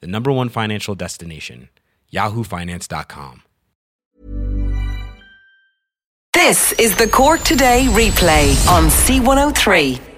the number one financial destination, yahoofinance.com. This is the Cork Today replay on C103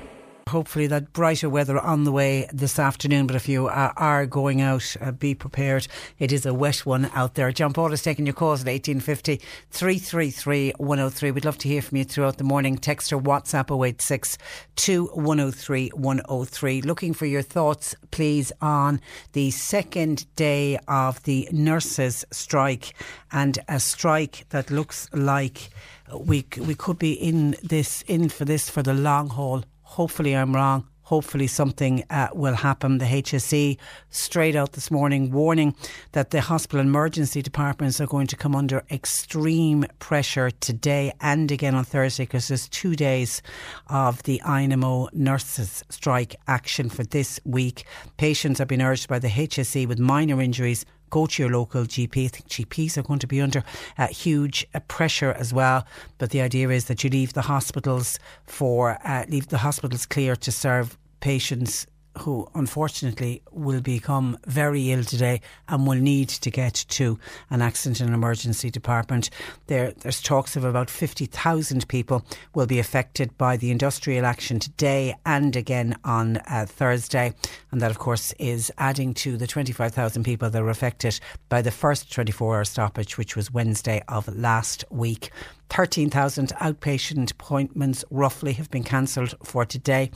hopefully that brighter weather on the way this afternoon. But if you uh, are going out, uh, be prepared. It is a wet one out there. John Paul is taking your calls at 1850 333 103. We'd love to hear from you throughout the morning. Text or WhatsApp 086 2103 103. Looking for your thoughts, please, on the second day of the nurses' strike and a strike that looks like we we could be in this in for this for the long haul Hopefully, I'm wrong. Hopefully, something uh, will happen. The HSE straight out this morning warning that the hospital emergency departments are going to come under extreme pressure today and again on Thursday because there's two days of the INMO nurses strike action for this week. Patients have been urged by the HSE with minor injuries go to your local GP. I think GPs are going to be under uh, huge uh, pressure as well. But the idea is that you leave the hospitals for uh, leave the hospitals clear to serve patients who unfortunately will become very ill today and will need to get to an accident and emergency department. There, there's talks of about 50,000 people will be affected by the industrial action today and again on uh, Thursday. And that, of course, is adding to the 25,000 people that were affected by the first 24 hour stoppage, which was Wednesday of last week. 13,000 outpatient appointments roughly have been cancelled for today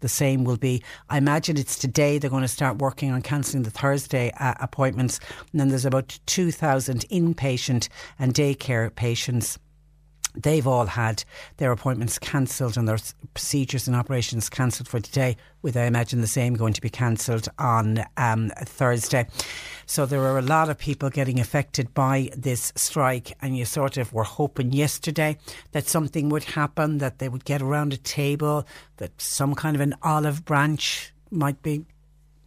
the same will be. I imagine it's today they're going to start working on cancelling the Thursday uh, appointments. And then there's about 2,000 inpatient and daycare patients they've all had their appointments cancelled and their procedures and operations cancelled for today, with I imagine the same going to be cancelled on um, Thursday. So there are a lot of people getting affected by this strike, and you sort of were hoping yesterday that something would happen, that they would get around a table, that some kind of an olive branch might be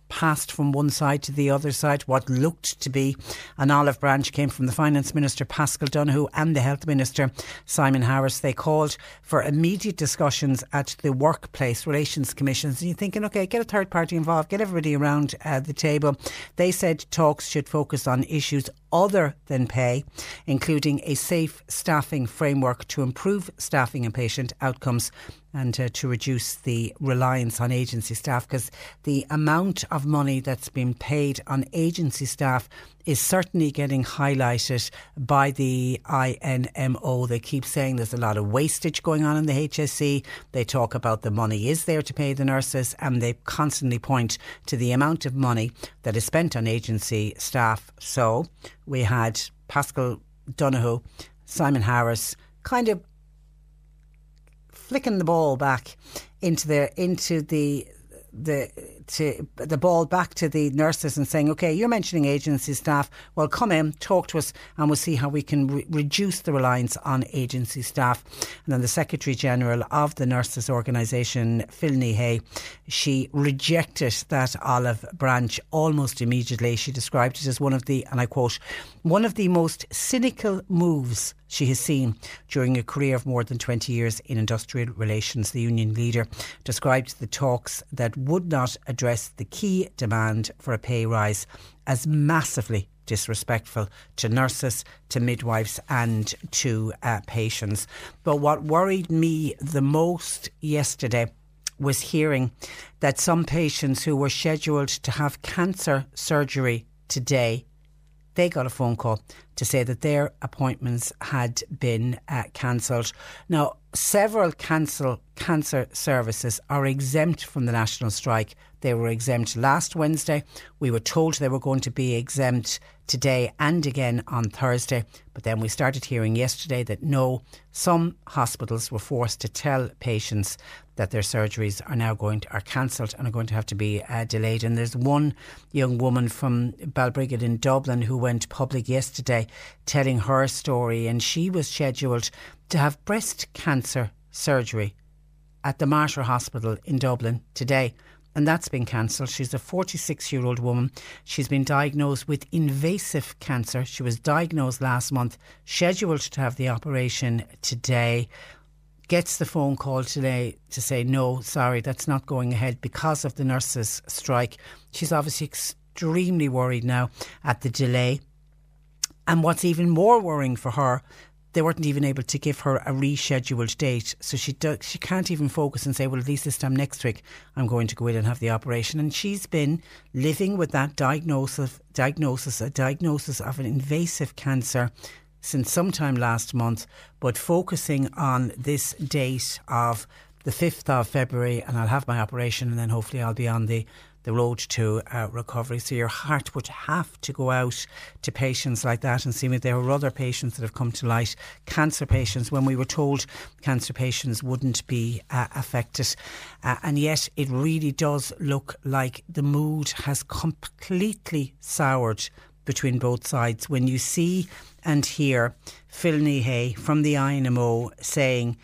passed from one side to the other side. What looked to be an olive branch came from the Finance Minister Paschal Donohoe and the Health Minister Simon Harris. They called for immediate discussions at the Workplace Relations Commissions. And you're thinking, okay, get a third party involved, get everybody around uh, the table. They said talks should focus on issues other than pay, including a safe staffing framework to improve staffing and patient outcomes and uh, to reduce the reliance on agency staff because the amount of money that's been paid on agency staff is certainly getting highlighted by the INMO. They keep saying there's a lot of wastage going on in the HSE. They talk about the money is there to pay the nurses, and they constantly point to the amount of money that is spent on agency staff. So we had Paschal Donohoe, Simon Harris, kind of flicking the ball back into the into the the to the ball back to the nurses and saying, okay, you're mentioning agency staff. Well, come in, talk to us, and we'll see how we can re- reduce the reliance on agency staff. And then the Secretary General of the nurses organisation, Phil Hay, she rejected that olive branch almost immediately. She described it as one of the, and I quote, one of the most cynical moves she has seen during a career of more than 20 years in industrial relations. The union leader described the talks that would not address the key demand for a pay rise as massively disrespectful to nurses, to midwives, and to uh, patients. But what worried me the most yesterday was hearing that some patients who were scheduled to have cancer surgery today, they got a phone call to say that their appointments had been uh, cancelled. Now, several cancel, cancer services are exempt from the national strike. They were exempt last Wednesday. We were told they were going to be exempt today and again on Thursday. But then we started hearing yesterday that no, some hospitals were forced to tell patients that their surgeries are now going to are cancelled and are going to have to be uh, delayed. And there's one young woman from Balbriggan in Dublin who went public yesterday telling her story, and she was scheduled to have breast cancer surgery at the Mater Hospital in Dublin today. And that's been cancelled. She's a 46 year old woman. She's been diagnosed with invasive cancer. She was diagnosed last month, scheduled to have the operation today gets the phone call today to say, no, sorry, that's not going ahead because of the nurses' strike. She's obviously extremely worried now at the delay. And what's even more worrying for her, they weren't even able to give her a rescheduled date. So she do, she can't even focus and say, well, at least this time next week I'm going to go in and have the operation. And she's been living with that diagnosis, diagnosis, a diagnosis of an invasive cancer since sometime last month, but focusing on this date of the 5th of February, and I'll have my operation, and then hopefully I'll be on the the road to uh, recovery. So your heart would have to go out to patients like that and see if there are other patients that have come to light, cancer patients, when we were told cancer patients wouldn't be uh, affected. Uh, and yet it really does look like the mood has completely soured between both sides. When you see and hear Phil Ní Sheaghdha from the INMO saying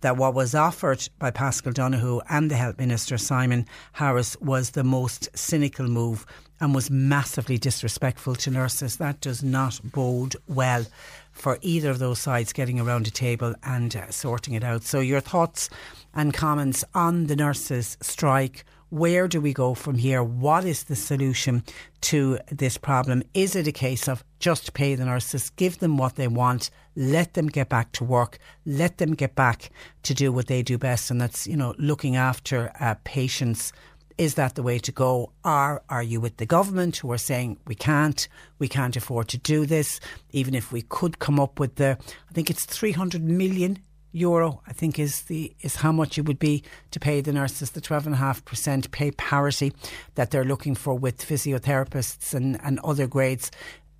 that what was offered by Paschal Donohoe and the Health Minister Simon Harris was the most cynical move and was massively disrespectful to nurses. That does not bode well for either of those sides getting around a table and uh, sorting it out. So, your thoughts and comments on the nurses' strike where do we go from here? What is the solution to this problem? Is it a case of just pay the nurses, give them what they want, let them get back to work, let them get back to do what they do best, and that's you know looking after uh, patients. Is that the way to go? Or are you with the government who are saying we can't, we can't afford to do this? Even if we could come up with the, I think it's 300 million euro, I think is the is how much it would be to pay the nurses the twelve and a half percent pay parity that they're looking for with physiotherapists and, and other grades.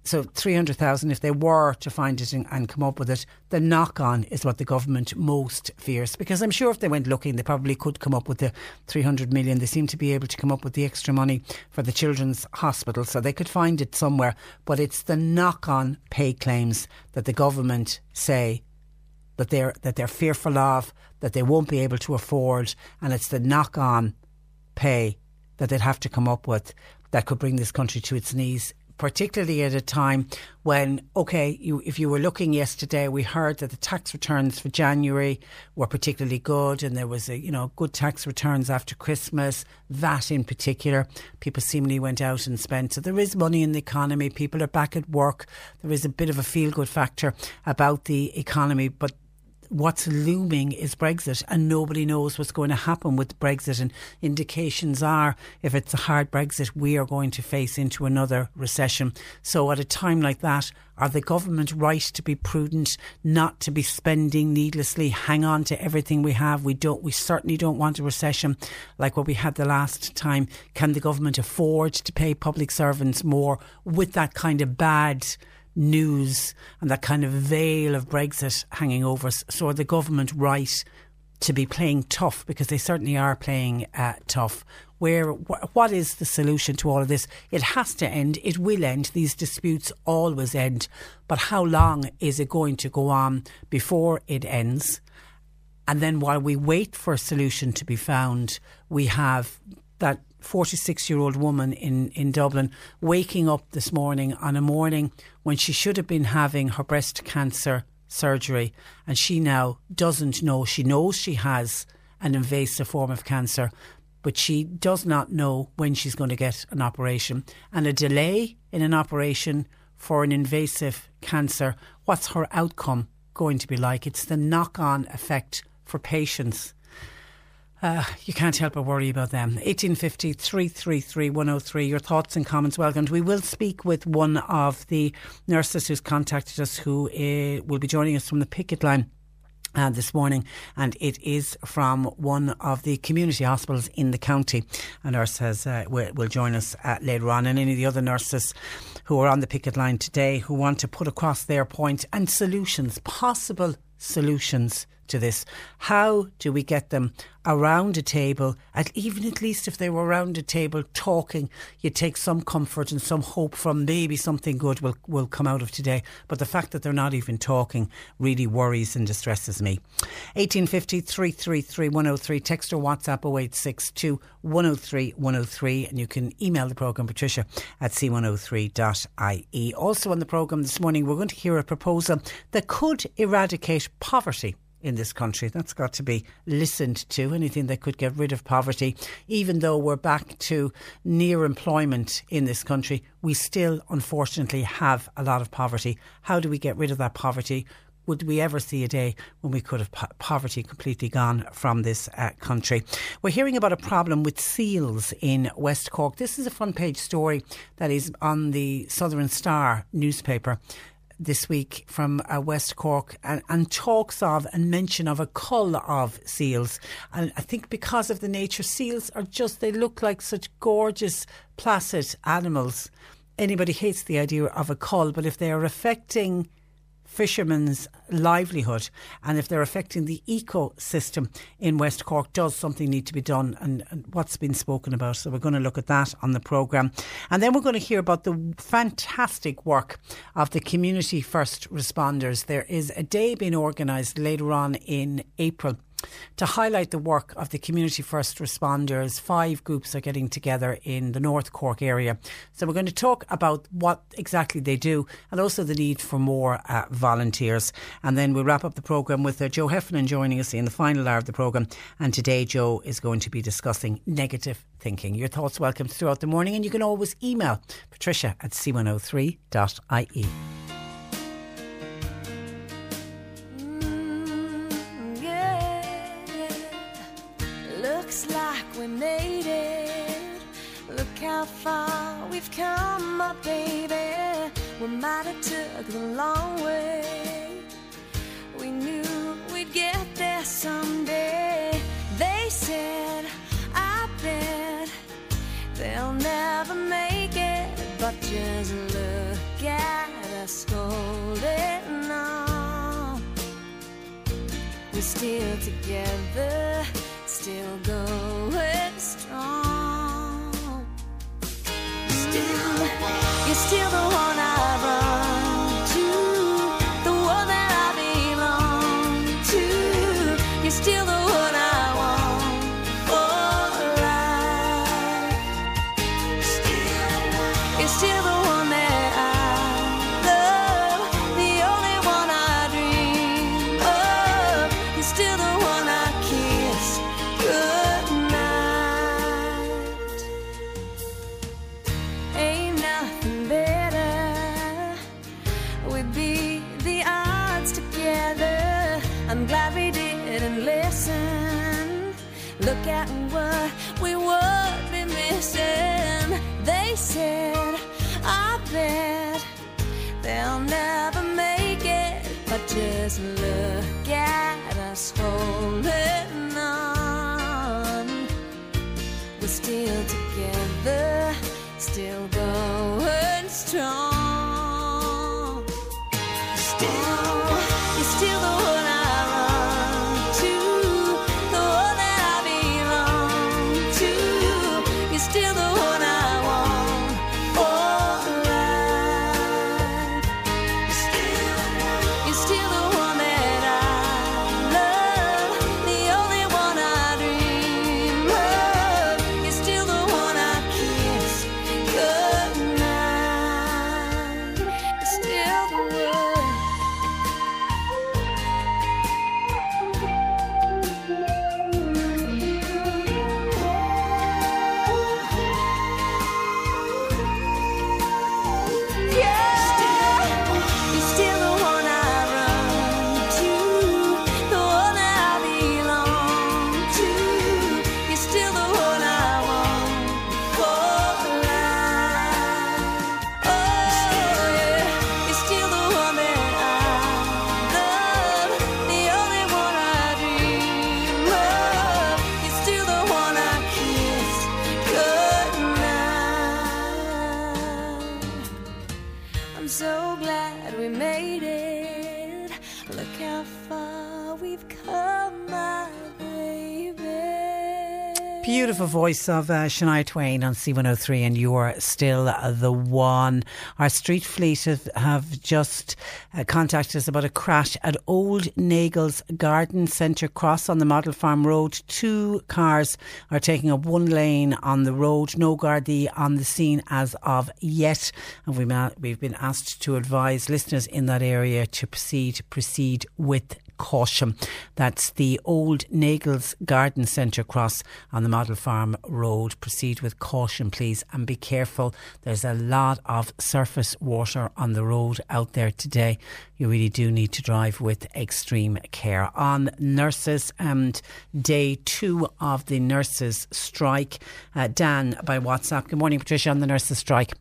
So three hundred thousand, if they were to find it and, and come up with it, the knock on is what the government most fears. Because I'm sure if they went looking, they probably could come up with the three hundred million. They seem to be able to come up with the extra money for the children's hospital, so they could find it somewhere. But it's the knock on pay claims that the government say that they're that they're fearful of, that they won't be able to afford, and it's the knock on pay that they'd have to come up with that could bring this country to its knees. Particularly at a time when, okay, you, if you were looking yesterday, we heard that the tax returns for January were particularly good, and there was a you know good tax returns after Christmas. That in particular, people seemingly went out and spent. So there is money in the economy. People are back at work. There is a bit of a feel good factor about the economy, but what's looming is Brexit, and nobody knows what's going to happen with Brexit. And indications are, if it's a hard Brexit, we are going to face into another recession. So, at a time like that, are the government right to be prudent, not to be spending needlessly, hang on to everything we have? We don't. We certainly don't want a recession like what we had the last time. Can the government afford to pay public servants more with that kind of bad? News and that kind of veil of Brexit hanging over us. So are the government right to be playing tough because they certainly are playing uh, tough? Where wh- what is the solution to all of this? It has to end. It will end. These disputes always end. But how long is it going to go on before it ends? And then while we wait for a solution to be found, we have that 46 year old woman in, in Dublin waking up this morning on a morning when she should have been having her breast cancer surgery and she now doesn't know. She knows she has an invasive form of cancer, but she does not know when she's going to get an operation. And a delay in an operation for an invasive cancer, what's her outcome going to be like? It's the knock on effect for patients Uh, you can't help but worry about them. 1850 333 103. Your thoughts and comments welcomed. We will speak with one of the nurses who's contacted us who uh, will be joining us from the picket line. Uh, this morning, and it is from one of the community hospitals in the county. A nurse has uh, will, will, join us uh, later on, and any of the other nurses who are on the picket line today who want to put across their point and solutions, possible solutions to this. How do we get them around a table, at even at least if they were around a table talking, you take some comfort and some hope from maybe something good will, will come out of today. But the fact that they're not even talking really worries and distresses me. 1850 333 103, text or WhatsApp 0862 103 103, and you can email the programme patricia at c103.ie. Also on the programme this morning, we're going to hear a proposal that could eradicate poverty in this country. That's got to be listened to. Anything that could get rid of poverty, even though we're back to near employment in this country, we still unfortunately have a lot of poverty. How do we get rid of that poverty? Would we ever see a day when we could have po- poverty completely gone from this uh, country? We're hearing about a problem with seals in West Cork. This is a front page story that is on the Southern Star newspaper this week from uh, West Cork and, and, talks of and mention of a cull of seals. And I think because of the nature, seals are just, they look like such gorgeous, placid animals. Anybody hates the idea of a cull, but if they are affecting fishermen's livelihood and if they're affecting the ecosystem in West Cork, does something need to be done and, and, what's been spoken about? So we're going to look at that on the programme. And then we're going to hear about the fantastic work of the community first responders. There is a day being organised later on in April to highlight the work of the community first responders. Five groups are getting together in the North Cork area. So we're going to talk about what exactly they do and also the need for more uh, volunteers. And then we'll wrap up the programme with uh, Joe Heffernan joining us in the final hour of the programme. And today, Joe is going to be discussing negative thinking. Your thoughts welcome throughout the morning, and you can always email patricia at c103.ie. we made it. Look how far we've come, my baby. We might have took the long way. We knew we'd get there someday. They said, I bet they'll never make it, but just look at us holding on. We're still together still going strong. Still, you're still the just look at us holding on. We're still together, still going strong. Beautiful voice of uh, Shania Twain on C103, and you are still the one. Our street fleet have, have just uh, contacted us about a crash at Old Nagels Garden Centre Cross on the Model Farm Road. Two cars are taking up one lane on the road. No Gardaí on the scene as of yet, and we've, we've been asked to advise listeners in that area to proceed proceed with caution. That's the old Nagels Garden Centre cross on the Model Farm Road. Proceed with caution, please, and be careful. There's a lot of surface water on the road out there today. You really do need to drive with extreme care. On nurses and day two of the nurses' strike, uh, Dan by WhatsApp. Good morning, Patricia, on the nurses' strike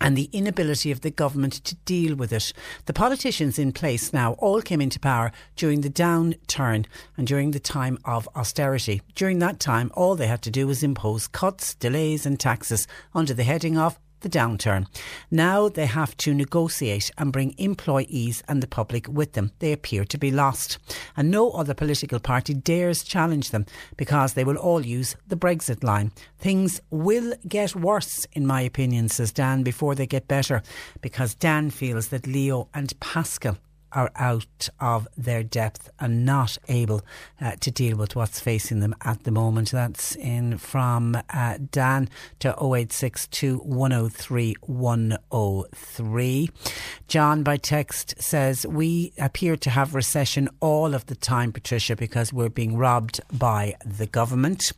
and the inability of the government to deal with it. The politicians in place now all came into power during the downturn and during the time of austerity. During that time, all they had to do was impose cuts, delays, and taxes under the heading of the downturn. Now they have to negotiate and bring employees and the public with them. They appear to be lost. And no other political party dares challenge them because they will all use the Brexit line. Things will get worse, in my opinion, says Dan, before they get better, because Dan feels that Leo and Paschal are out of their depth and not able uh, to deal with what's facing them at the moment. That's in from uh, Dan to 0862 103 103. John by text says, We appear to have recession all of the time, Patricia, because we're being robbed by the government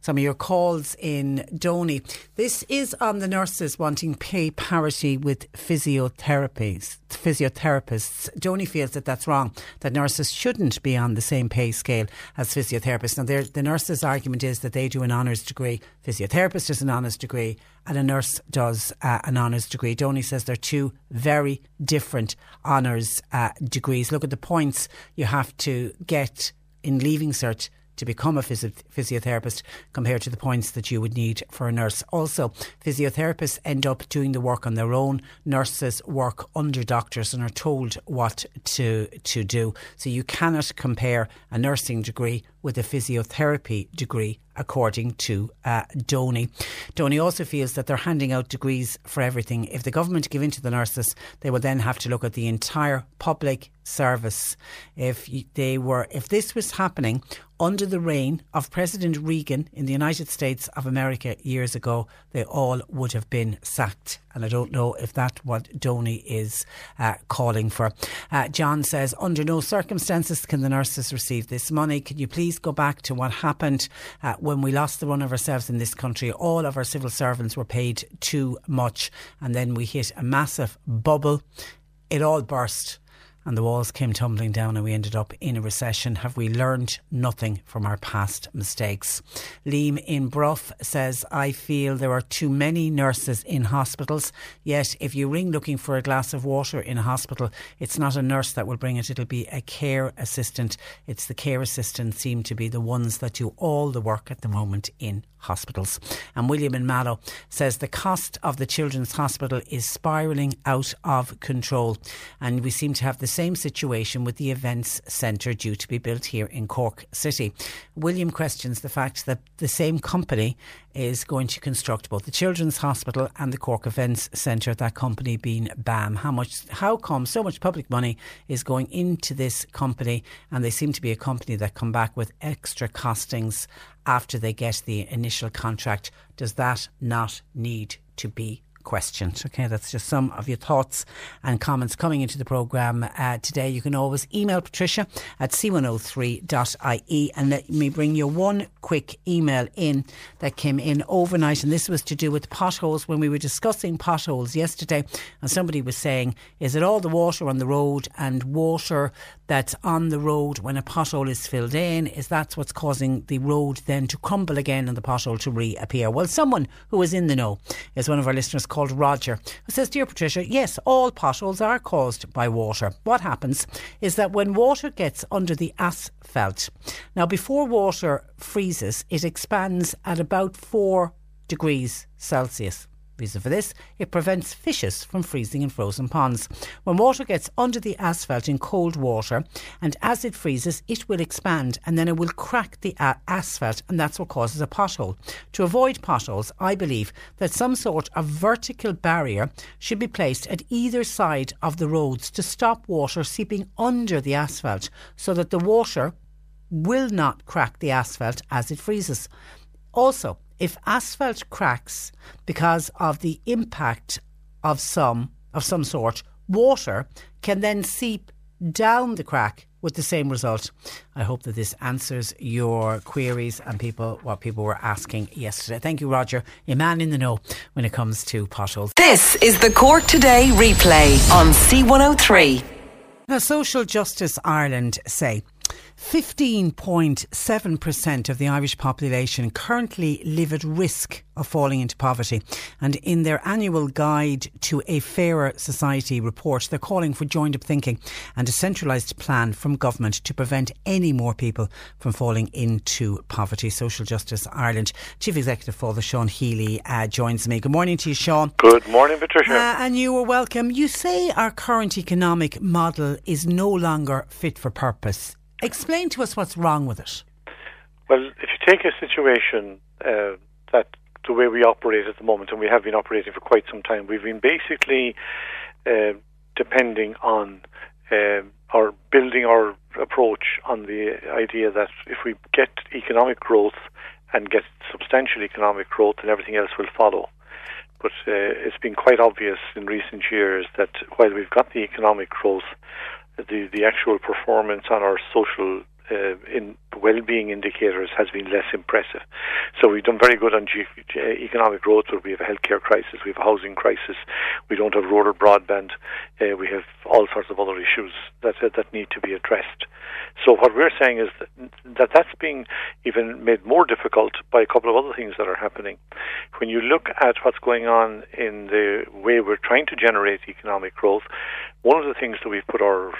some of your calls in Donny. This is on the nurses wanting pay parity with physiotherapies. Physiotherapists. Donny feels that that's wrong. That nurses shouldn't be on the same pay scale as physiotherapists. Now, the nurses' argument is that they do an honours degree, physiotherapist does an honours degree, and a nurse does uh, an honours degree. Donny says they're two very different honours uh, degrees. Look at the points you have to get in leaving cert to become a physio- physiotherapist compared to the points that you would need for a nurse. Also, physiotherapists end up doing the work on their own. Nurses work under doctors and are told what to to do. So you cannot compare a nursing degree with a physiotherapy degree, according to uh, Donny. Donny also feels that they're handing out degrees for everything. If the government give in to the nurses, they will then have to look at the entire public service. If they were, if this was happening under the reign of President Reagan in the United States of America years ago, they all would have been sacked. And I don't know if that's what Donny is uh, calling for. Uh, John says, under no circumstances can the nurses receive this money. Can you please go back to what happened uh, when we lost the run of ourselves in this country? All of our civil servants were paid too much. And then we hit a massive bubble. It all burst and the walls came tumbling down and we ended up in a recession. Have we learned nothing from our past mistakes? Liam in Bruff says, I feel there are too many nurses in hospitals. Yet, if you ring looking for a glass of water in a hospital, it's not a nurse that will bring it, it'll be a care assistant. It's the care assistants seem to be the ones that do all the work at the moment in hospitals. And William in Mallow says the cost of the Children's Hospital is spiralling out of control. And we seem to have the same situation with the events centre due to be built here in Cork City. William questions the fact that the same company is going to construct both the Children's Hospital and the Cork Events Centre, that company being BAM. How much, how come so much public money is going into this company and they seem to be a company that come back with extra costings after they get the initial contract? Does that not need to be questioned. Okay, that's just some of your thoughts and comments coming into the programme uh, today. You can always email Patricia at c103.ie and let me bring you one quick email in that came in overnight. And this was to do with potholes when we were discussing potholes yesterday. And somebody was saying, is it all the water on the road and water that's on the road when a pothole is filled in? Is that's what's causing the road then to crumble again and the pothole to reappear? Well, someone who is in the know is one of our listeners called Roger, who says, Dear Patricia, yes, all potholes are caused by water. What happens is that when water gets under the asphalt, now before water freezes, it expands at about 4 degrees Celsius. Reason for this, it prevents fishes from freezing in frozen ponds. When water gets under the asphalt in cold water, and as it freezes, it will expand and then it will crack the a- asphalt, and that's what causes a pothole. To avoid potholes, I believe that some sort of vertical barrier should be placed at either side of the roads to stop water seeping under the asphalt so that the water will not crack the asphalt as it freezes. Also, if asphalt cracks because of the impact of some of some sort, water can then seep down the crack with the same result. I hope that this answers your queries and people what people were asking yesterday. Thank you, Roger, a man in the know when it comes to potholes. This is the Cork Today replay on C103. Now, Social Justice Ireland say 15.7% of the Irish population currently live at risk of falling into poverty. And in their annual guide to a fairer society report, they're calling for joined up thinking and a centralised plan from government to prevent any more people from falling into poverty. Social Justice Ireland Chief Executive Father Sean Healy uh, joins me. Good morning to you, Sean. Good morning, Patricia. Uh, and you are welcome. You say our current economic model is no longer fit for purpose. Explain to us what's wrong with it. Well, if you take a situation uh, that the way we operate at the moment, and we have been operating for quite some time, we've been basically uh, depending on uh, or building our approach on the idea that if we get economic growth and get substantial economic growth, then everything else will follow. But uh, it's been quite obvious in recent years that while we've got the economic growth, the the actual performance on our social uh, in well-being indicators has been less impressive. So we've done very good on economic growth, but we have a healthcare crisis, we have a housing crisis, we don't have rural broadband, uh, we have all sorts of other issues that uh, that need to be addressed. So what we're saying is that, that that's being even made more difficult by a couple of other things that are happening. When you look at what's going on in the way we're trying to generate economic growth, one of the things that we've put our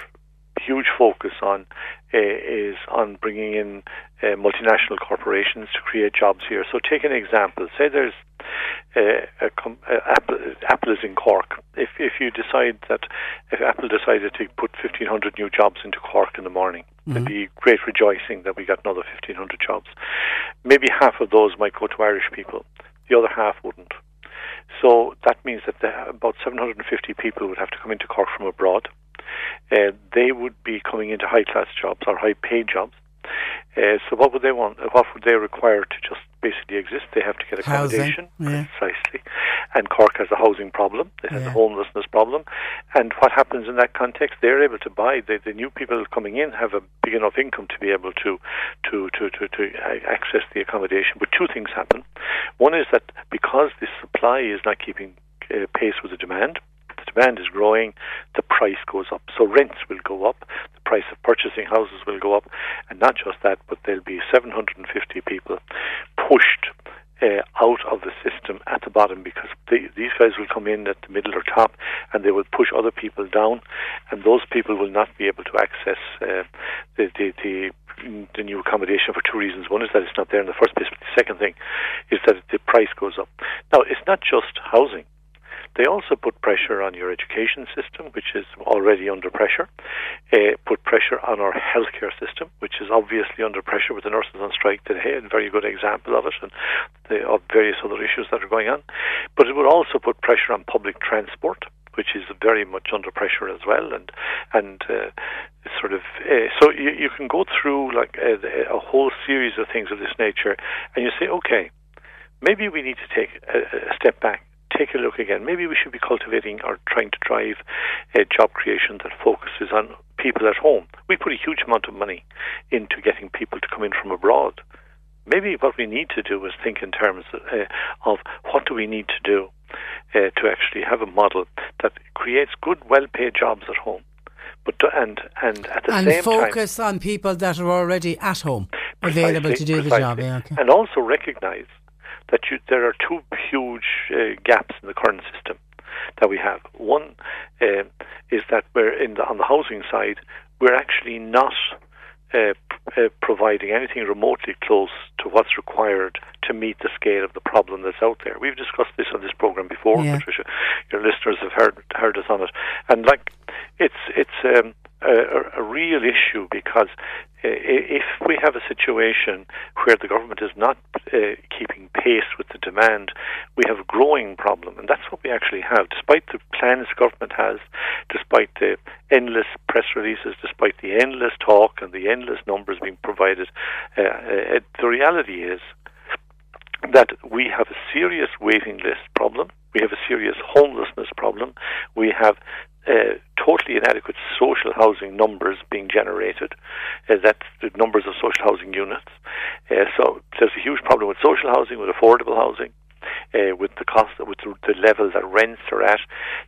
huge focus on uh, is on bringing in uh, multinational corporations to create jobs here. So, take an example. Say there's uh, a com- Apple, Apple is in Cork. If if you decide that if Apple decided to put 1,500 new jobs into Cork in the morning, mm-hmm. there'd be great rejoicing that we got another 1,500 jobs. Maybe half of those might go to Irish people. The other half wouldn't. So that means that the, about 750 people would have to come into Cork from abroad uh, they would be coming into high class jobs or high paid jobs. Uh, so what would they want? What would they require to just basically exist? They have to get accommodation, yeah. precisely. And Cork has a housing problem. It has Yeah. a homelessness problem. And what happens in that context? They're able to buy. The, the new people coming in have a big enough income to be able to to to to, to access the accommodation. But two things happen. One is that because the supply is not keeping uh, pace with the demand, demand is growing, the price goes up. So rents will go up, the price of purchasing houses will go up, and not just that, but there'll be 750 people pushed uh, out of the system at the bottom because they, these guys will come in at the middle or top and they will push other people down, and those people will not be able to access uh, the, the, the the new accommodation for two reasons. One is that it's not there in the first place, but the second thing is that the price goes up. Now, it's not just housing. They also put pressure on your education system, which is already under pressure. Uh, put pressure on our healthcare system, which is obviously under pressure with the nurses on strike today, and a very good example of it, and the of various other issues that are going on. But it would also put pressure on public transport, which is very much under pressure as well, and and uh, sort of uh, so you, you can go through like a, a whole series of things of this nature, and you say, okay, maybe we need to take a, a step back take a look again. Maybe we should be cultivating or trying to drive a job creation that focuses on people at home. We put a huge amount of money into getting people to come in from abroad. Maybe what we need to do is think in terms uh, of what do we need to do uh, to actually have a model that creates good, well-paid jobs at home. But to, and and at the and same time, focus on people that are already at home, available to Precisely, do the job. Yeah, okay. And also recognise that you, there are two huge uh, gaps in the current system that we have. One uh, is that we're in the, on the housing side, we're actually not uh, uh, providing anything remotely close to what's required to meet the scale of the problem that's out there. We've discussed this on this program before, Yeah. Patricia. Your listeners have heard heard us on it, and like it's it's um, a, a real issue because if we have a situation where the government is not uh, keeping pace with the demand, we have a growing problem, and that's what we actually have. Despite the plans the government has, despite the endless press releases, despite the endless talk and the endless numbers being provided, uh, uh, the reality is that we have a serious waiting list problem. We have a serious homelessness problem. We have uh, totally inadequate social housing numbers being generated. Uh, that's the numbers of social housing units. Uh, so there's a huge problem with social housing, with affordable housing, uh, with the cost, with the, the level that rents are at.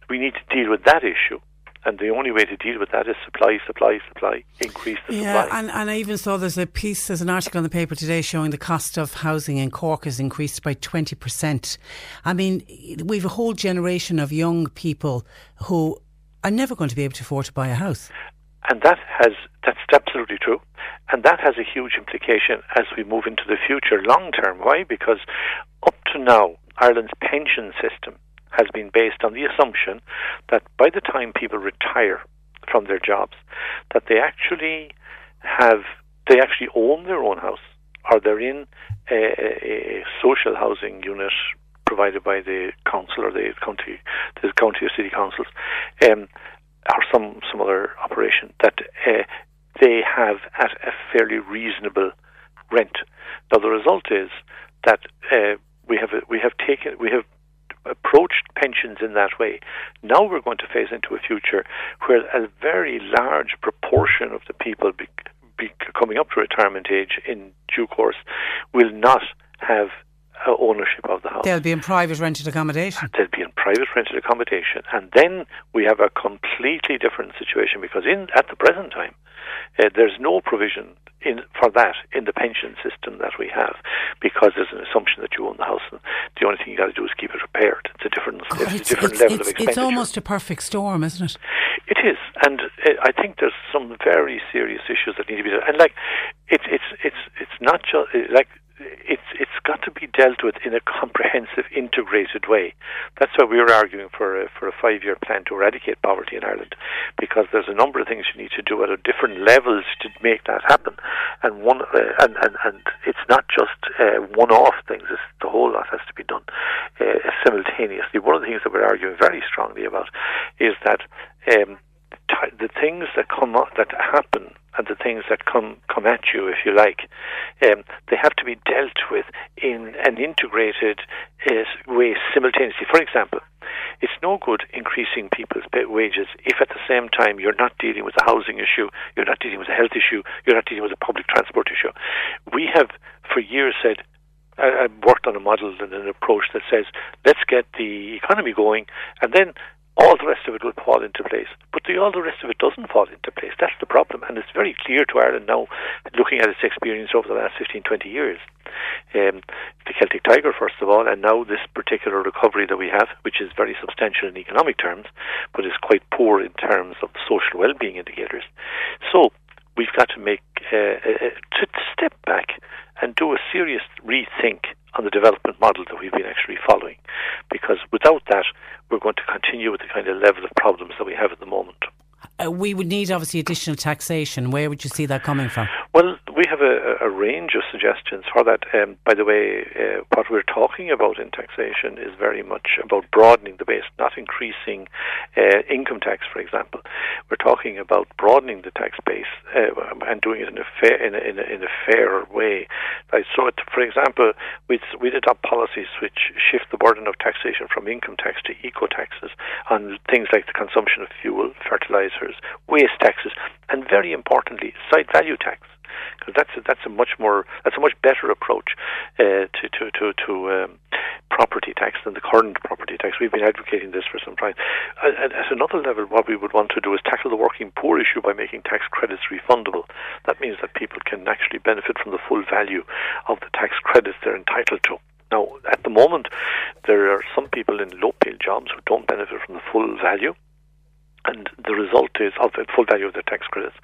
We need to deal with that issue. And the only way to deal with that is supply, supply, supply, increase the Yeah, supply. and, and I even saw there's a piece, there's an article in the paper today showing the cost of housing in Cork has increased by 20%. I mean, we've a whole generation of young people who are never going to be able to afford to buy a house. And that has that's absolutely true. And that has a huge implication as we move into the future long term. Why? Because up to now, Ireland's pension system has been based on the assumption that by the time people retire from their jobs, that they actually have they actually own their own house or they're in a, a, a social housing unit provided by the council or the county the county or city councils. Um, or some some other operation that uh, they have at a fairly reasonable rent. Now the result is that uh, we have we have taken we have approached pensions in that way. Now we're going to face into a future where a very large proportion of the people be, be coming up to retirement age in due course will not have uh, ownership of the house They'll be in private rented accommodation. they'll be in private rented accommodation, and then we have a completely different situation because in at the present time, uh, there's no provision in for that in the pension system that we have because there's an assumption that you own the house, and the only thing you got to do is keep it repaired. It's a different, God, it's, it's, a different it's, level it's, of expenditure. it's almost a perfect storm, isn't it? It is, and uh, I think there's some very serious issues that need to be done. And like, it's it's it's it's not just like it's it's got to be dealt with in a comprehensive, integrated way. That's why we're arguing for a, for a five-year plan to eradicate poverty in Ireland, because there's a number of things you need to do at different levels to make that happen. And one uh, and, and and it's not just uh, one-off things; it's, the whole lot has to be done uh, simultaneously. One of the things that we're arguing very strongly about is that. Um, ti- the things that come up, that happen and the things that come come at you, if you like, um, they have to be dealt with in an integrated uh, way simultaneously. For example, it's no good increasing people's wages if at the same time you're not dealing with a housing issue, you're not dealing with a health issue, you're not dealing with a public transport issue. We have for years said I, I've worked on a model and an approach that says let's get the economy going, and then all the rest of it will fall into place. But the, all the rest of it doesn't fall into place. That's the problem, and it's very clear to Ireland now, looking at its experience over the last 15, 20 years. Um, the Celtic Tiger, first of all, and now this particular recovery that we have, which is very substantial in economic terms, but is quite poor in terms of social well-being indicators. So we've got to make uh, uh, to step back and do a serious rethink on the development model that we've been actually following, because without that, we're going to continue with the kind of level of problems that we have at the moment. Uh, we would need obviously additional taxation. Where would you see that coming from? Well, we have a, a range of suggestions for that. Um, by the way, uh, what we're talking about in taxation is very much about broadening the base, not increasing uh, income tax, for example. We're talking about broadening the tax base uh, and doing it in a fair in a, in a, in a fairer way. Like, so, it, for example, we'd, we'd adopt policies which shift the burden of taxation from income tax to eco taxes on things like the consumption of fuel, fertilizers, waste taxes, and very importantly, site value tax because that's a, that's a much more that's a much better approach uh, to to to, to um, property tax than the current property tax. We've been advocating this for some time. At, at another level, what we would want to do is tackle the working poor issue by making tax credits refundable. That means that people can actually benefit from the full value of the tax credits they're entitled to. Now, at the moment, there are some people in low-paid jobs who don't benefit from the full value and the result is of the full value of the tax credits,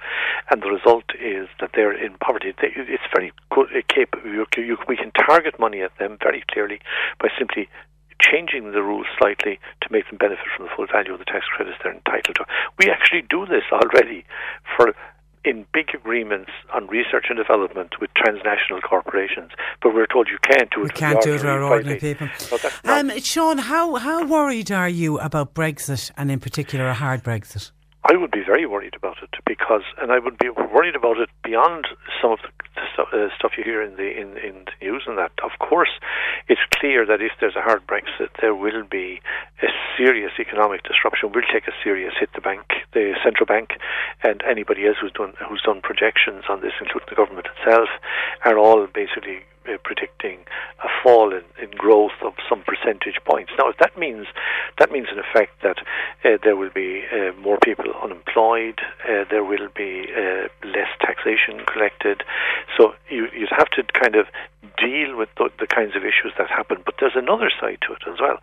and the result is that they're in poverty. They, it's very good, uh, we can target money at them very clearly by simply changing the rules slightly to make them benefit from the full value of the tax credits they're entitled to. We actually do this already for in big agreements on research and development with transnational corporations, but we're told you can't do it. We can't do it to our ordinary people. So Um, Sean, how, how worried are you about Brexit and in particular a hard Brexit? I would be very worried about it because, and I would be worried about it beyond some of the, uh, stuff you hear in the in, in the news. And that, of course, it's clear that if there's a hard Brexit, there will be a serious economic disruption. Will take a serious hit. The bank, the central bank, and anybody else who's done who's done projections on this, including the government itself, are all basically uh, predicting a fall in, in growth of some percentage points. Now, if that means that means in effect that uh, there will be uh, more people unemployed, uh, there will be uh, less taxation collected. So you you'd have to kind of deal with the, the kinds of issues that happen. But there's another side to it as well.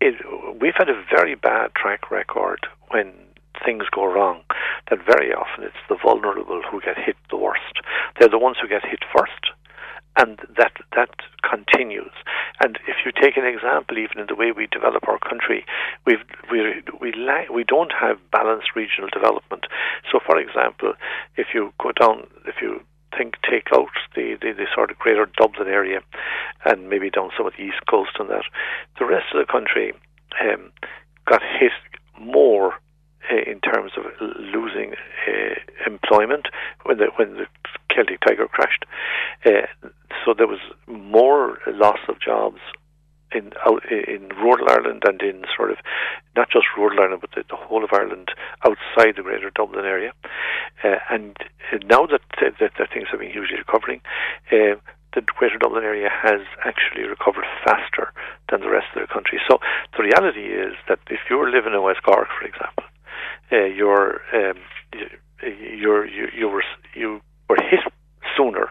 It, we've had a very bad track record when things go wrong, that very often it's the vulnerable who get hit the worst. They're the ones who get hit first and that that continues. And if you take an example, even in the way we develop our country, we we la- we don't have balanced regional development. So, for example, if you go down, if you think take out the, the, the sort of greater Dublin area, and maybe down some of the east coast and that, the rest of the country um, got hit more in terms of losing uh, employment when the when the Celtic Tiger crashed. Uh, so there was more loss of jobs in in rural Ireland and in sort of not just rural Ireland but the, the whole of Ireland outside the Greater Dublin area. Uh, and now that, that that things have been hugely recovering. Uh, the Greater Dublin area has actually recovered faster than the rest of the country. So the reality is that if you're living in West Cork, for example, uh, you're um, you're you, you were you were hit sooner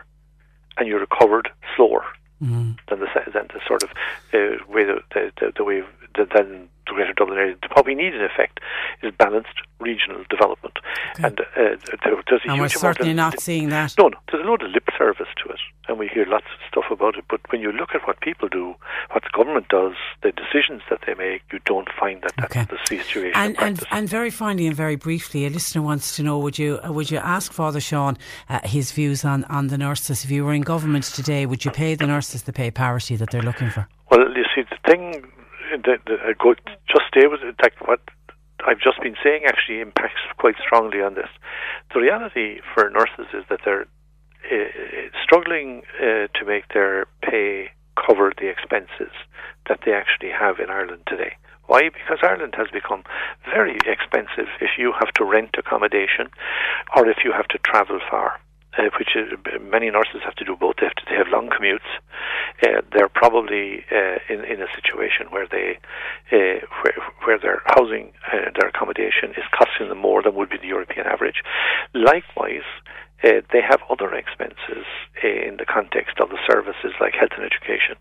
and you recovered slower Mm. than the than the sort of uh, way the the, the, the way the, than the Greater Dublin area. What we need, in effect, is balanced regional development, and uh, there, there's a And we're certainly of, not seeing that. no, no, there's a load of lip service to it, and we hear lots of stuff about it. But when you look at what people do, what the government does, the decisions that they make, you don't find that that's Okay. the situation. And, and and very finally and very briefly, a listener wants to know: Would you uh, would you ask Father Sean uh, his views on, on the nurses? If you were in government today, would you pay the nurses the pay parity that they're looking for? Well, you see, the thing that, that I go just stay with it. Like what I've just been saying, actually impacts quite strongly on this. The reality for nurses is that they're uh, struggling uh, to make their pay cover the expenses that they actually have in Ireland today. Why? Because Ireland has become very expensive if you have to rent accommodation or if you have to travel far. Uh, which is, many nurses have to do both. They have, to, they have long commutes. Uh, they're probably uh, in in a situation where they uh, where, where their housing, uh, their accommodation is costing them more than would be the European average. Likewise, uh, they have other expenses uh, in the context of the services like health and education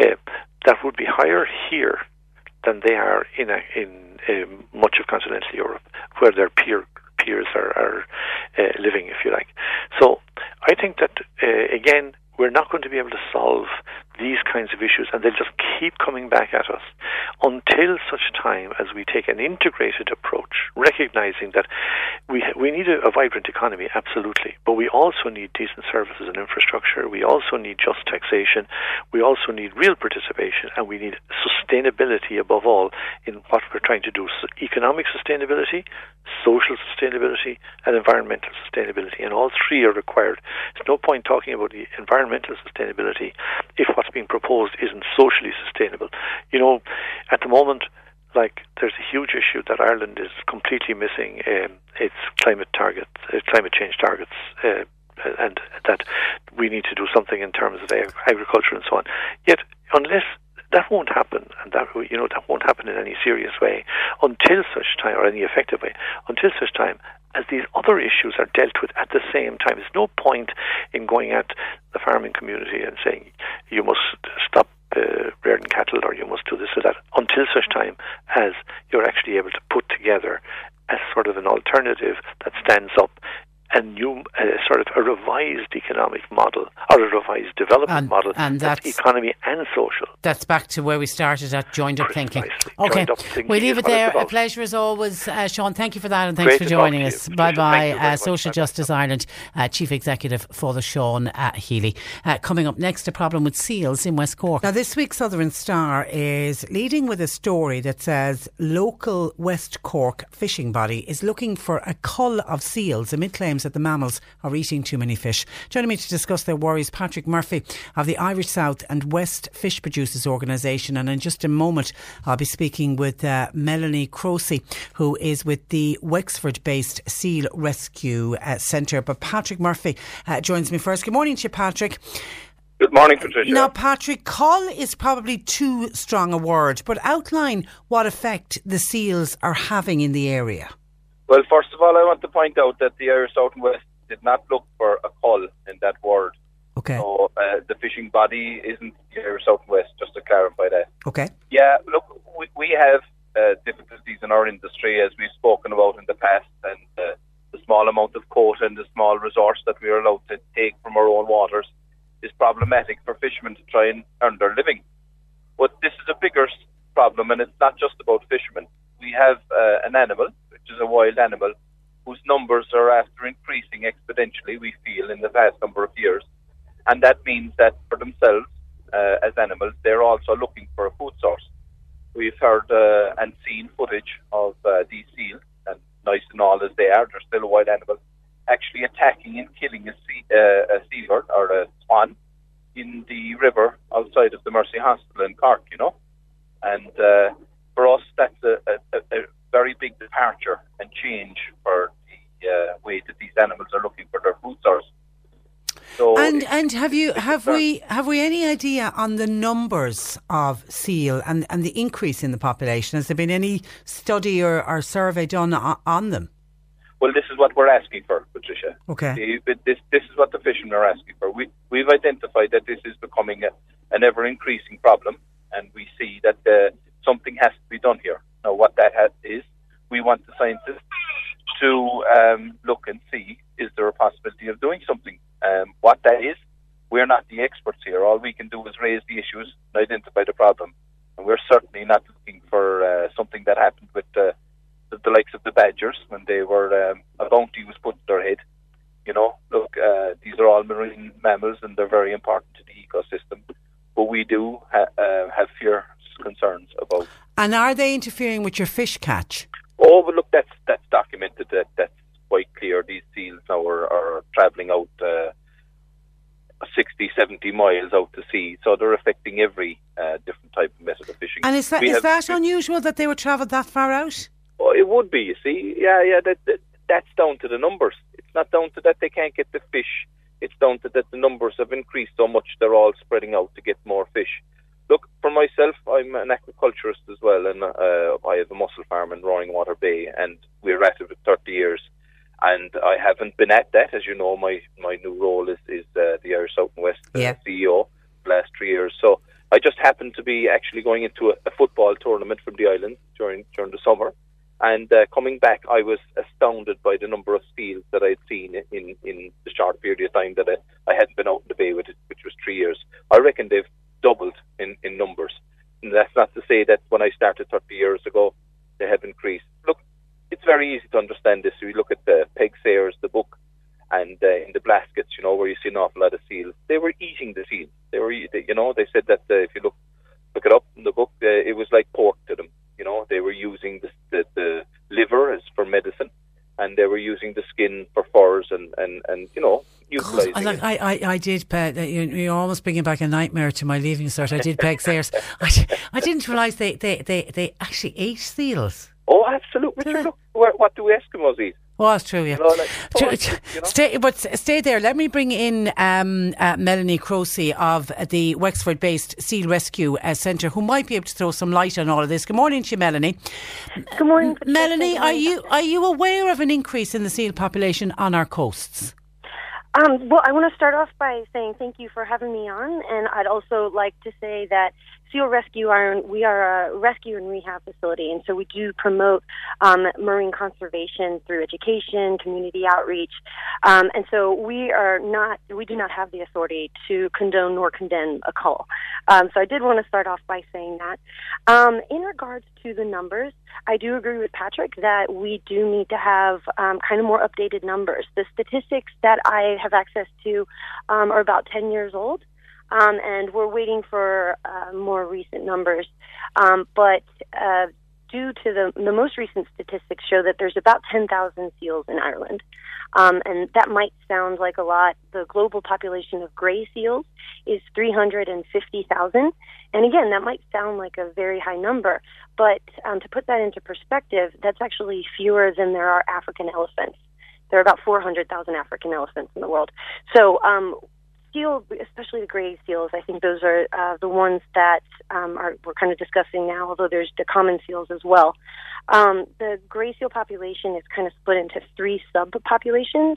uh, that would be higher here than they are in a, in much of continental Europe, where their peer peers are, are uh, living, if you like. So I think that uh, again we're not going to be able to solve these kinds of issues, and they'll just keep coming back at us until such time as we take an integrated approach, recognizing that we we need a, a vibrant economy, absolutely, but we also need decent services and infrastructure. We also need just taxation. We also need real participation, and we need sustainability above all in what we're trying to do: so economic sustainability, social sustainability, and environmental sustainability. And all three are required. There's no point talking about the environmental sustainability if what's being proposed isn't socially sustainable. You know, at the moment, like there's a huge issue that Ireland is completely missing um, its climate targets, uh, climate change targets. Uh, and that we need to do something in terms of agriculture and so on. Yet, unless that won't happen, and that you know that won't happen in any serious way until such time, or any effective way, until such time as these other issues are dealt with at the same time. There's no point in going at the farming community and saying you must stop uh, rearing cattle or you must do this or that until such time as you're actually able to put together a sort of an alternative that stands up a new, uh, sort of a revised economic model or a revised development And- model and that's, that's- economy and social. That's back to where we started at joined up thinking. Precisely. Okay, Joined up thinking we leave it there. A pleasure as always, uh, Sean. Thank you for that, and thanks Great for joining us. Bye Patricia. bye. Thank you very Uh. Social Bye-bye. Justice Ireland uh, Chief Executive for the Sean uh, Healy. Uh, coming up next, a problem with seals in West Cork. Now, this week's Southern Star is leading with a story that says local West Cork fishing body is looking for a cull of seals amid claims that the mammals are eating too many fish. Joining me to discuss their worries, Patrick Murphy of the Irish South and West Fish Producers Organisation. And in just a moment, I'll be speaking with uh, Melanie Croce, who is with the Wexford based Seal Rescue uh, Centre. But Patrick Murphy uh, joins me first. Good morning to you, Patrick. Good morning, Patricia. Now, Patrick, call is probably too strong a word, but outline what effect the seals are having in the area. Well, first of all, I want to point out that the Irish South and West did not look for a cull in that word. Okay. So uh, the fishing body isn't the Irish South and West, just to clarify that. Okay. Yeah, look, we, we have uh, difficulties in our industry, as we've spoken about in the past, and uh, the small amount of quota and the small resource that we are allowed to take from our own waters is problematic for fishermen to try and earn their living. But this is a bigger problem, and it's not just about fishermen. We have uh, an animal, which is a wild animal, whose numbers are after increasing exponentially, we feel, in the past number of years. And that means that for themselves, uh, as animals, they're also looking for a food source. We've heard uh, and seen footage of uh, these seals, and nice and all as they are, they're still a wild animal, actually attacking and killing a, sea, uh, a seabird or a swan in the river outside of the Mercy Hospital in Cork, you know. And uh, for us, that's a, a, a very big departure and change for the uh, way that these animals are looking for their food source. So And and have you have we have we any idea on the numbers of seal and, and the increase in the population? Has there been any study or, or survey done on, on them? Well, this is what we're asking for, Patricia. Okay. The- This, this is what the fishermen are asking for. We, we've identified that this is becoming a, an ever increasing problem, and we see that uh, something has to be done here. Now, what that has, is, we want the scientists to um, look and see is there a possibility of doing something. Um, what that is, we're not the experts here. All we can do is raise the issues and identify the problem. And we're certainly not looking for uh, something that happened with the, the likes of the badgers when they were um, a bounty was put in their head. You know, look, uh, these are all marine mammals and they're very important to the ecosystem. But we do ha- uh, have fierce concerns about. And are they interfering with your fish catch? Oh, but look, that's that's documented. That that's quite clear. These seals now are, are travelling out uh, 60, 70 miles out to sea, so they're affecting every uh, different type of method of fishing. And is that is that unusual that they would travel that far out? Oh, it would be, you see. Yeah, yeah, that, that that's down to the numbers. It's not down to that they can't get the fish. It's down to that the numbers have increased so much they're all spreading out to get more fish. Look, for myself, I'm an aquaculturist as well, and uh, I have a mussel farm in Roaringwater Bay, and we're at it for 30 years. And I haven't been at that, as you know. My my new role is is uh, the Irish South and West uh, Yeah. CEO the last three years. So I just happened to be actually going into a, a football tournament from the island during during the summer, and uh, coming back, I was astounded by the number of seals that I'd seen in in the short period of time that I, I hadn't been out in the bay with it, which was three years. I reckon they've doubled in in numbers. And that's not to say that when I started 30 years ago, they have increased. Look, it's very easy to understand this. We look at the Peig Sayers, the book, and uh, in the Blaskets, you know, where you see an awful lot of seals. They were eating the seals. They were, you know, they said that uh, if you look look it up in the book, uh, it was like pork to them. You know, they were using the, the the liver as for medicine, and they were using the skin for furs and and and you know utilizing. I, like. I, I, I did Peig. You, you're almost bringing back a nightmare to my leaving cert. I did Peig Sayers. I, I didn't realise they, they, they, they actually ate seals. Oh, absolutely. Yeah. Richard, look, what, what do Eskimos eat? Well, that's true, yeah. You know, like, oh, tr- you know. Stay, but stay there. Let me bring in um, uh, Melanie Croce of the Wexford-based Seal Rescue uh, Centre, who might be able to throw some light on all of this. Good morning to you, Melanie. Good morning, Patricia. Melanie, are you are you aware of an increase in the seal population on our coasts? Um, well, I want to start off by saying thank you for having me on, and I'd also like to say that Seal Rescue Ireland, we are a rescue and rehab facility, and so we do promote um, marine conservation through education, community outreach, um, and so we are not, we do not have the authority to condone nor condemn a call. Um, so I did want to start off by saying that. Um, in regards to the numbers, I do agree with Patrick that we do need to have um, kind of more updated numbers. The statistics that I have access to um, are about 10 years old um, and we're waiting for uh, more recent numbers. Um, but uh, due to the, the most recent statistics show that there's about 10,000 seals in Ireland. Um, and that might sound like a lot. The global population of gray seals is 350,000. And again, that might sound like a very high number, but um, to put that into perspective, that's actually fewer than there are African elephants. There are about 400,000 African elephants in the world. So um, seals, especially the gray seals, I think those are uh, the ones that um, are we're kind of discussing now. Although there's the common seals as well. Um, the gray seal population is kind of split into three subpopulations,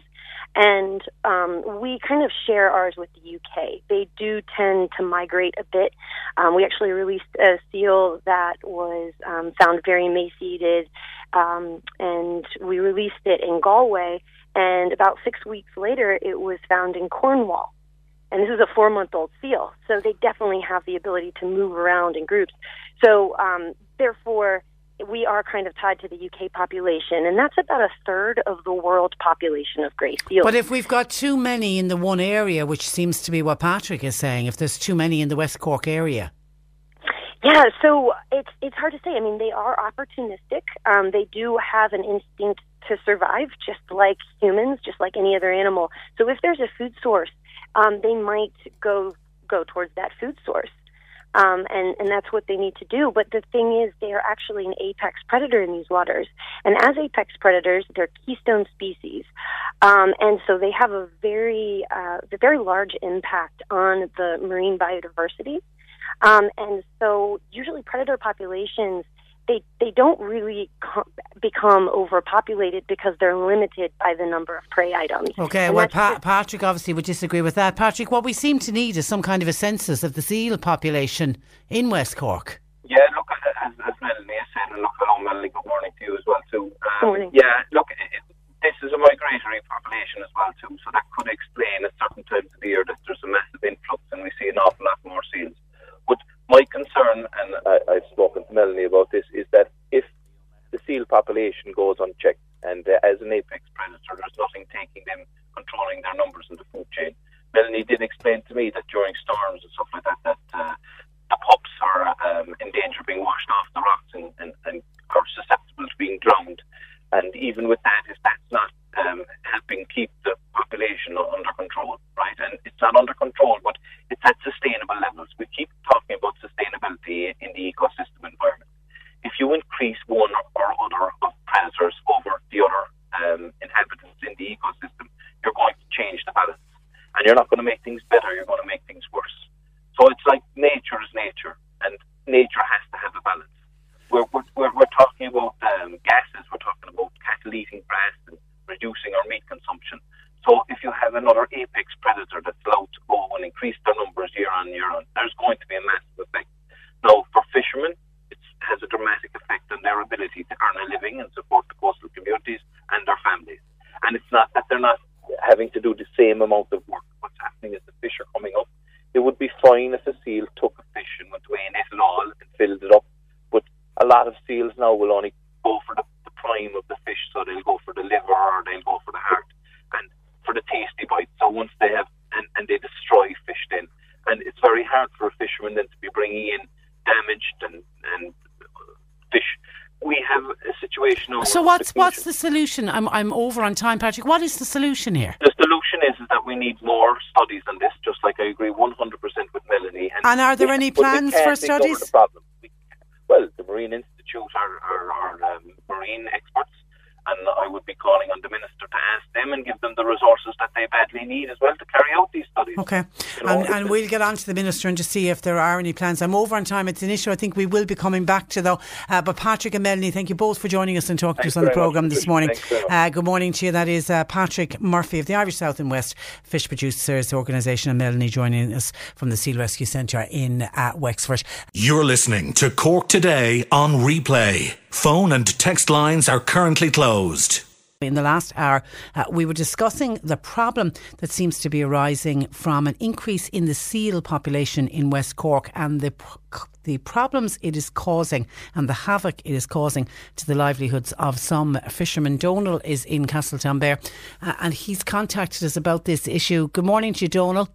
and um, we kind of share ours with the UK. They do tend to migrate a bit. Um, we actually released a seal that was um, found very emaciated, um, and we released it in Galway. And about six weeks later, it was found in Cornwall and this is a four month old seal, so they definitely have the ability to move around in groups. So, um, therefore, we are kind of tied to the UK population, and that's about a third of the world population of grey seals. But if we've got too many in the one area, which seems to be what Patrick is saying, if there's too many in the West Cork area. Yeah, so it's it's hard to say. I mean, they are opportunistic. Um, they do have an instinct to survive, just like humans, just like any other animal. So if there's a food source um, they might go go towards that food source. Um, and, and that's what they need to do. But the thing is, they are actually an apex predator in these waters. And as apex predators, they're keystone species. Um, and so they have a very, uh, very large impact on the marine biodiversity. Um, and so usually predator populations they they don't really com- become overpopulated because they're limited by the number of prey items. Okay, And well, pa- just- Patrick obviously would disagree with that. Patrick, what we seem to need is some kind of a census of the seal population in West Cork. Yeah, look, as, as Melanie has said, and look, hello, Melanie, good morning to you as well, too. Um, Good morning. Yeah, look, it, it- this is a migratory population as well, too, so that could explain at certain times of the year that there's a massive influx and we see an awful lot more seals. My concern, and I, I've spoken to Melanie about this, is that if the seal population goes unchecked, and uh, as an apex predator, there's nothing taking them, controlling their numbers in the food chain. Melanie did explain to me that during storms and stuff like that, that uh, the pups are um, in danger of being washed off the rocks and, and, and are susceptible to being drowned. And even with that, if that's not um, helping keep the population under control, right? And it's not under control, but it's at sustainable levels. We keep talking about sustainability in the ecosystem environment. If you increase one or other of predators over the other um, inhabitants in the ecosystem, you're going to change the balance. And you're not going to make things better, you're going to make things worse. So it's like nature is nature, and nature has to have a balance. We're, we're, we're, talking about um, gases, we're talking about cattle eating grass and reducing our meat consumption. So if you have another apex predator that's allowed to go and increase their numbers year on year on, there's going to be a massive effect. Now, for fishermen, it has a dramatic effect on their ability to earn a living and support the coastal communities and their families. And it's not that they're not having to do the same amount of work. What's happening is the fish are coming up. It would be fine if a seal took a fish and went away and ate it all and filled it up. But a lot of seals now will only go for the, the prime of the fish, so they'll go for the liver or they'll go for the heart and for the tasty bite. So once they have and, and they destroy fish then, and it's very hard for a fisherman then to be bringing in damaged and and fish. We have a situation. Over So what's what's the solution? I'm I'm over on time, Patrick. What is the solution here? the solution is, is that we need more studies on this. Just like I agree 100% with Melanie. And and are there any plans for studies? The well, the Marine Institute are, are, are um, marine experts, and I would be calling on the minister to ask them them and give them the resources that they badly need as well to carry out these studies. Okay, You know, and, and we'll get on to the minister and just see if there are any plans. I'm over on time. It's an issue I think we will be coming back to though. Uh, but Patrick and Melanie, thank you both for joining us and talking Thanks to us on the programme this morning. Thanks very much. Uh, good morning to you. That is uh, Patrick Murphy of the Irish South and West Fish Producers Organisation and Melanie joining us from the Seal Rescue Centre in uh, Wexford. You're listening to Cork Today on replay. Phone and text lines are currently closed. In the last hour, uh, we were discussing the problem that seems to be arising from an increase in the seal population in West Cork and the the problems it is causing and the havoc it is causing to the livelihoods of some fishermen. Donal is in Castletownbere uh, and he's contacted us about this issue. Good morning to you, Donal.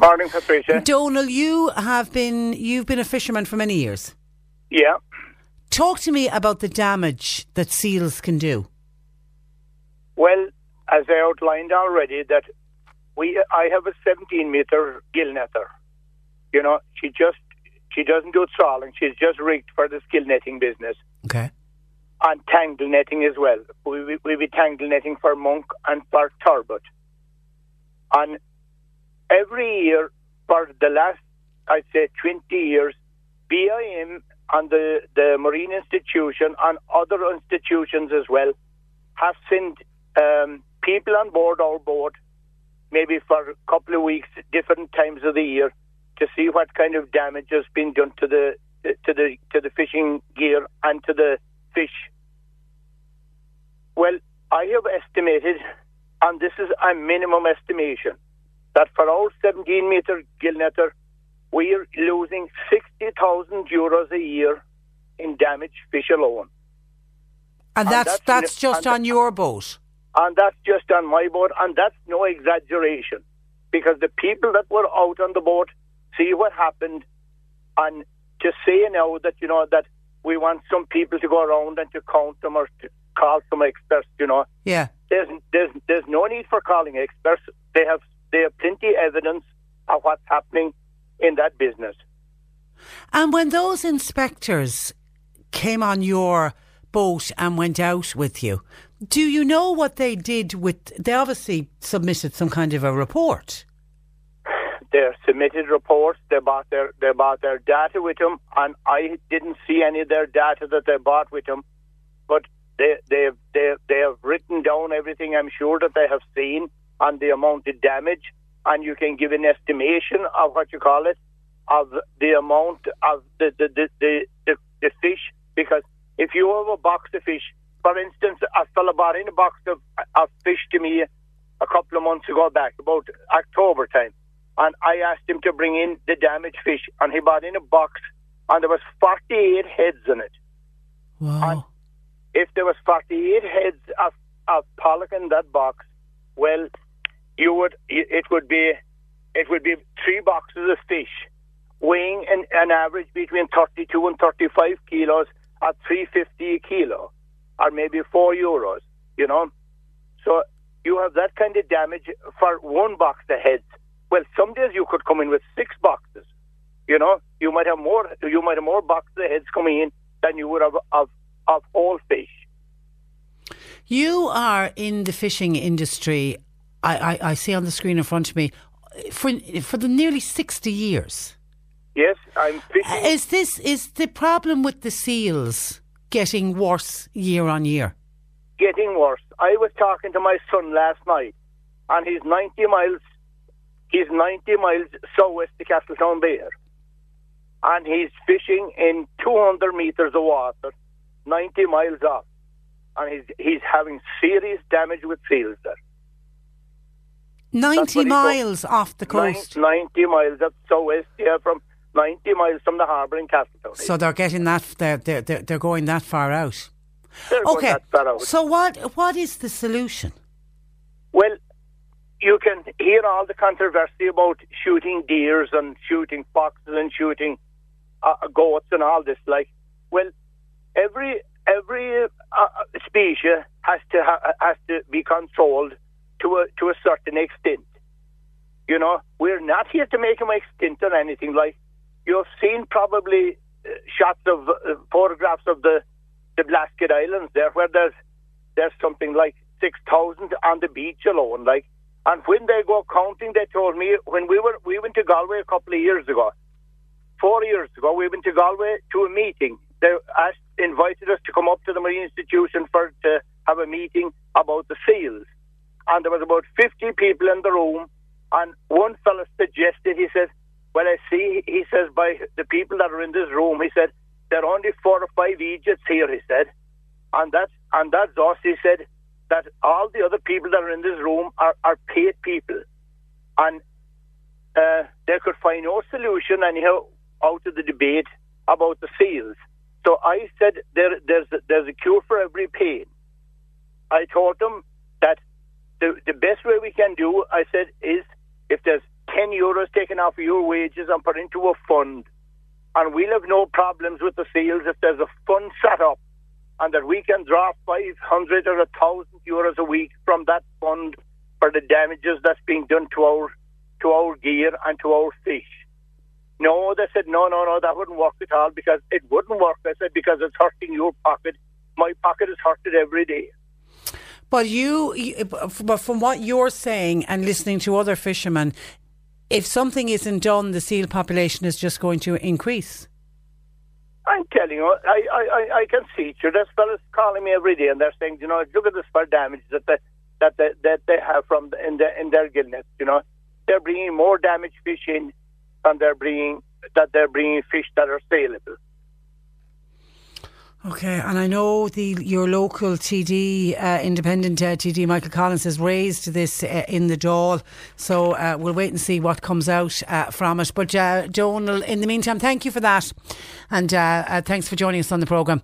Morning, Patricia. Donal, you have been you've been a fisherman for many years. Yeah. Talk to me about the damage that seals can do. Well, as I outlined already, that we I have a 17 meter gill netter. You know, she just she doesn't do trawling. She's just rigged for the gill netting business Okay. and tangle netting as well. We we, we be tangle netting for monk and for turbot. And every year for the last I'd say 20 years, BIM and the the Marine Institution and other institutions as well have sent um, people on board our boat, maybe for a couple of weeks, different times of the year, to see what kind of damage has been done to the to the to the fishing gear and to the fish. Well, I have estimated, and this is a minimum estimation, that for our 17 meter gill netter, we are losing 60,000 euros a year in damaged fish alone. And And that's that's that's just on your boat. And that's just on my boat, and that's no exaggeration. Because the people that were out on the boat see what happened, and to say now that, you know, that we want some people to go around and to count them or to call some experts, you know, Yeah. there's, there's, there's no need for calling experts. They have, they have plenty evidence of what's happening in that business. And when those inspectors came on your boat and went out with you, do you know what they did with? They obviously submitted some kind of a report. They submitted reports. They bought their they bought their data with them, and I didn't see any of their data that they bought with them. But they they they they have written down everything. I'm sure that they have seen and the amount of damage, and you can give an estimation of what you call it of the amount of the the the the, the, the fish. Because if you have a box of fish, for instance, a fella bought in a box of of fish to me a couple of months ago back, about October time and I asked him to bring in the damaged fish, and he brought in a box, and there was 48 heads in it. Wow. If there was 48 heads of, of pollock in that box, well, you would it would be it would be three boxes of fish, weighing an, an average between 32 and 35 kilos at 350 a kilo, or maybe four euros. You know, so you have that kind of damage for one box of heads. Well, some days you could come in with six boxes. You know, you might have more. You might have more boxes of heads coming in than you would have of of all fish. You are in the fishing industry. I, I, I see on the screen in front of me for for the nearly sixty years. Yes, I'm fishing. Uh, is this is the problem with the seals getting worse year on year? getting worse. I was talking to my son last night, and he's 90 miles. He's 90 miles southwest of Castletownbere, and he's fishing in 200 meters of water, 90 miles off, and he's he's having serious damage with seals there. Ninety what he miles off the coast. 90 miles up southwest, yeah, from 90 miles from the harbour in Castletown. So they're getting that they're they're they're, going that far out. They're going Okay. that far out. So what what is the solution? Well, you can hear all the controversy about shooting deers and shooting foxes and shooting uh, goats and all this. Like, well, every every uh, species has to ha- has to be controlled to a to a certain extent. You know, we're not here to make them extinct or anything. Like, you've seen probably uh, shots of uh, photographs of the the Blasket Islands there, where there's there's something like six thousand on the beach alone. Like, and when they go counting, they told me when we were we went to Galway a couple of years ago, four years ago, we went to Galway to a meeting. They asked, invited us to come up to the Marine Institution for to have a meeting about the seals, and there was about fifty people in the room. And one fellow suggested, he said, "Well, I see," he says, by the people that are in this room, he said, there are only four or five Egypts here. He said, and that's and that's us. He said that all the other people that are in this room are, are paid people, and uh, they could find no solution anyhow out of the debate about the seals. So I said there, there's a, there's a cure for every pain. I told them that the the best way we can do, I said, is if there's ten euros taken off of your wages and put into a fund, and we'll have no problems with the seals if there's a fund set up and that we can draw 500 or a 1,000 euros a week from that fund for the damages that's being done to our to our gear and to our fish. No, they said, no, no, no, that wouldn't work at all because it wouldn't work. I said, because it's hurting your pocket. My pocket is hurted every day. But you, but from what you're saying and listening to other fishermen, if something isn't done, the seal population is just going to increase. I'm telling you, I, I, I, can see it. There's fellas calling me every day and they're saying, you know, look at the spur damage that they, that they, that they have from the, in, the, in their gill nets, you know. They're bringing more damaged fish in than they're bringing, that they're bringing fish that are saleable. Okay, and I know the your local TD, uh, independent uh, TD, Michael Collins, has raised this uh, in the Dáil, so uh, we'll wait and see what comes out uh, from it. But uh, Donal, in the meantime, thank you for that, and thanks for joining us on the programme.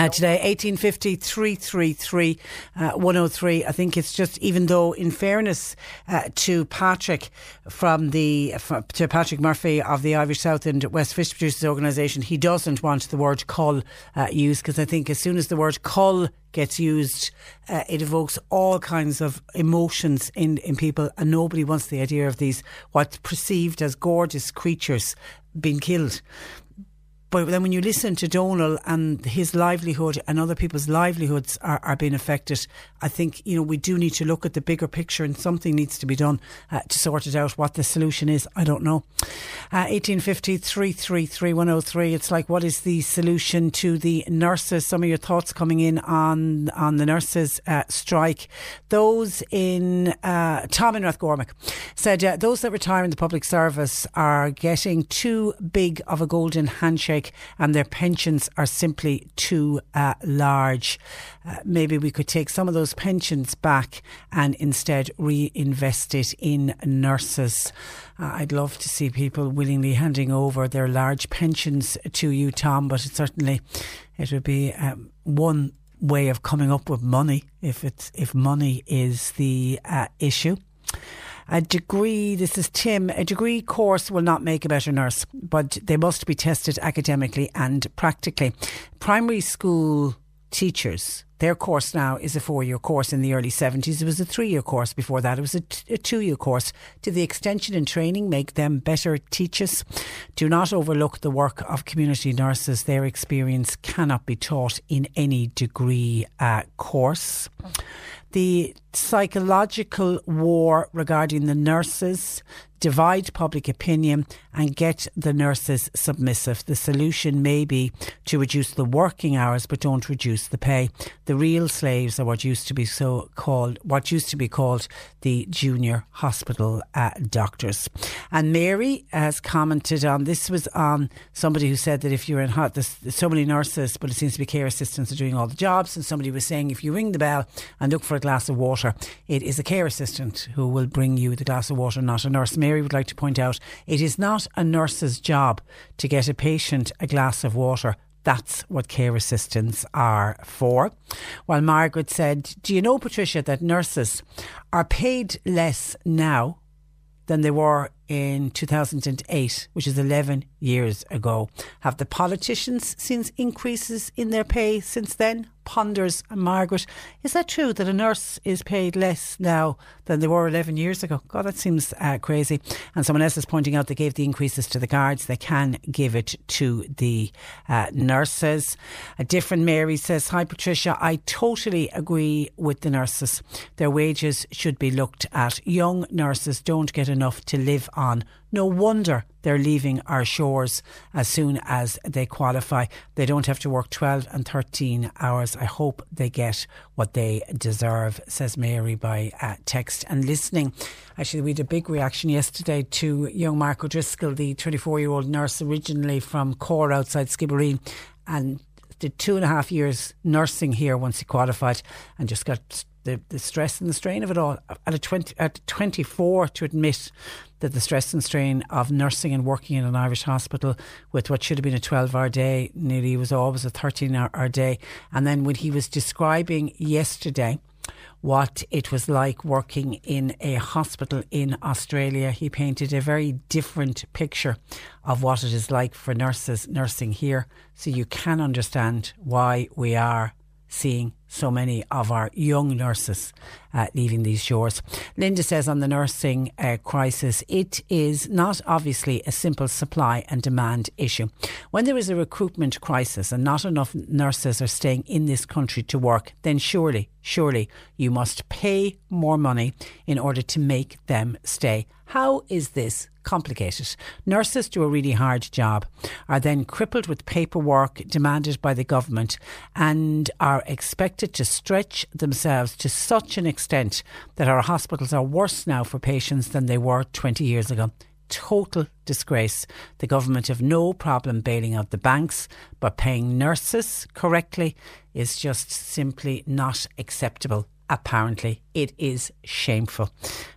Uh, today, 1850 333 uh, 103. I think it's just, even though, in fairness uh, to Patrick from the, f- to Patrick Murphy of the Irish South and West Fish Producers Organisation, he doesn't want the word cull uh, used because I think as soon as the word cull gets used, uh, it evokes all kinds of emotions in, in people, and nobody wants the idea of these what's perceived as gorgeous creatures being killed. But then when you listen to Donal and his livelihood and other people's livelihoods are, are being affected, I think, you know, we do need to look at the bigger picture and something needs to be done uh, to sort it out. What the solution is, I don't know. Uh, 1850 333 103. It's like, what is the solution to the nurses? Some of your thoughts coming in on, on the nurses' uh, strike. Those in, uh, Tom in Rathgormack said, uh, those that retire in the public service are getting too big of a golden handshake and their pensions are simply too uh, large. Uh, maybe we could take some of those pensions back and instead reinvest it in nurses. Uh, I'd love to see people willingly handing over their large pensions to you, Tom, but it certainly it would be um, one way of coming up with money if it's if money is the uh, issue. A degree, this is Tim, a degree course will not make a better nurse, but they must be tested academically and practically. Primary school teachers, their course now is a four year course in the early 70s. It was a three year course before that. It was a, t- a two year course. Did the extension and training make them better teachers? Do not overlook the work of community nurses. Their experience cannot be taught in any degree uh, course. The psychological war regarding the nurses divide public opinion and get the nurses submissive. The solution may be to reduce the working hours but don't reduce the pay. The real slaves are what used to be so called what used to be called the junior hospital uh, doctors. And Mary has commented on this was on somebody who said that if you're in hot there's, there's so many nurses but it seems to be care assistants are doing all the jobs and somebody was saying if you ring the bell and look for a glass of water it is a care assistant who will bring you the glass of water not a nurse. Mary would like to point out it is not a nurse's job to get a patient a glass of water. That's what care assistants are for. While Margaret said, Do you know, Patricia, that nurses are paid less now than they were in 2008, which is 11 years ago. Have the politicians seen increases in their pay since then? Ponders Margaret. Is that true that a nurse is paid less now than they were 11 years ago? God, that seems uh, crazy. And someone else is pointing out they gave the increases to the guards. They can give it to the uh, nurses. A different Mary says, Hi Patricia, I totally agree with the nurses. Their wages should be looked at. Young nurses don't get enough to live on. No wonder they're leaving our shores as soon as they qualify. They don't have to work 12 and 13 hours. I hope they get what they deserve, says Mary by uh, text and listening. Actually, we had a big reaction yesterday to young Mark O'Driscoll, the 24 year old nurse originally from Corr outside Skibbereen and did two and a half years nursing here once he qualified and just got the, the stress and the strain of it all at a 20 at 24 to admit that the stress and strain of nursing and working in an Irish hospital with what should have been a 12 hour day nearly was always a 13 hour day and then when he was describing yesterday what it was like working in a hospital in Australia. He painted a very different picture of what it is like for nurses nursing here. So you can understand why we are seeing so many of our young nurses uh, leaving these shores. Linda says on the nursing uh, crisis, it is not obviously a simple supply and demand issue. When there is a recruitment crisis and not enough nurses are staying in this country to work, then surely, surely you must pay more money in order to make them stay. How is this complicated. Nurses do a really hard job, are then crippled with paperwork demanded by the government, and are expected to stretch themselves to such an extent that our hospitals are worse now for patients than they were 20 years ago. Total disgrace. The government have no problem bailing out the banks, but paying nurses correctly is just simply not acceptable apparently. It is shameful.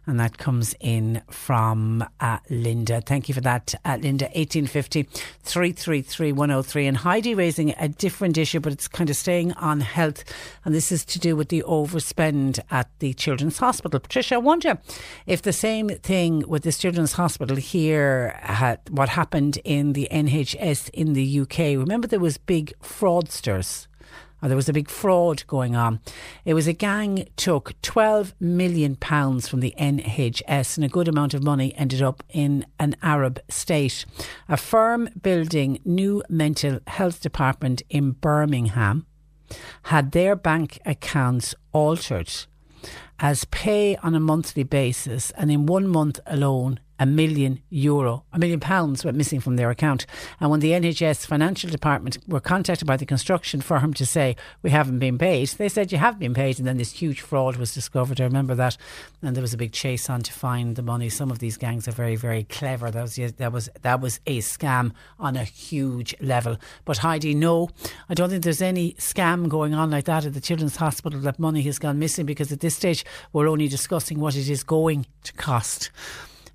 And that comes in from uh, Linda. Thank you for that, uh, Linda. 1850 333 103. And Heidi raising a different issue, but it's kind of staying on health. And this is to do with the overspend at the Children's Hospital. Patricia, I wonder if the same thing with this Children's Hospital here, had, what happened in the NHS in the UK. Remember, there was big fraudsters or there was a big fraud going on. It was a gang took 12 million pounds from the NHS and a good amount of money ended up in an Arab state. A firm building new mental health department in Birmingham had their bank accounts altered as pay on a monthly basis and in one month alone a million euro, a million pounds went missing from their account. And when the NHS financial department were contacted by the construction firm to say, we haven't been paid, they said, you have been paid. And then this huge fraud was discovered. I remember that. And there was a big chase on to find the money. Some of these gangs are very, very clever. That was, that was, that was a scam on a huge level. But Heidi, no, I don't think there's any scam going on like that at the Children's Hospital that money has gone missing because at this stage we're only discussing what it is going to cost.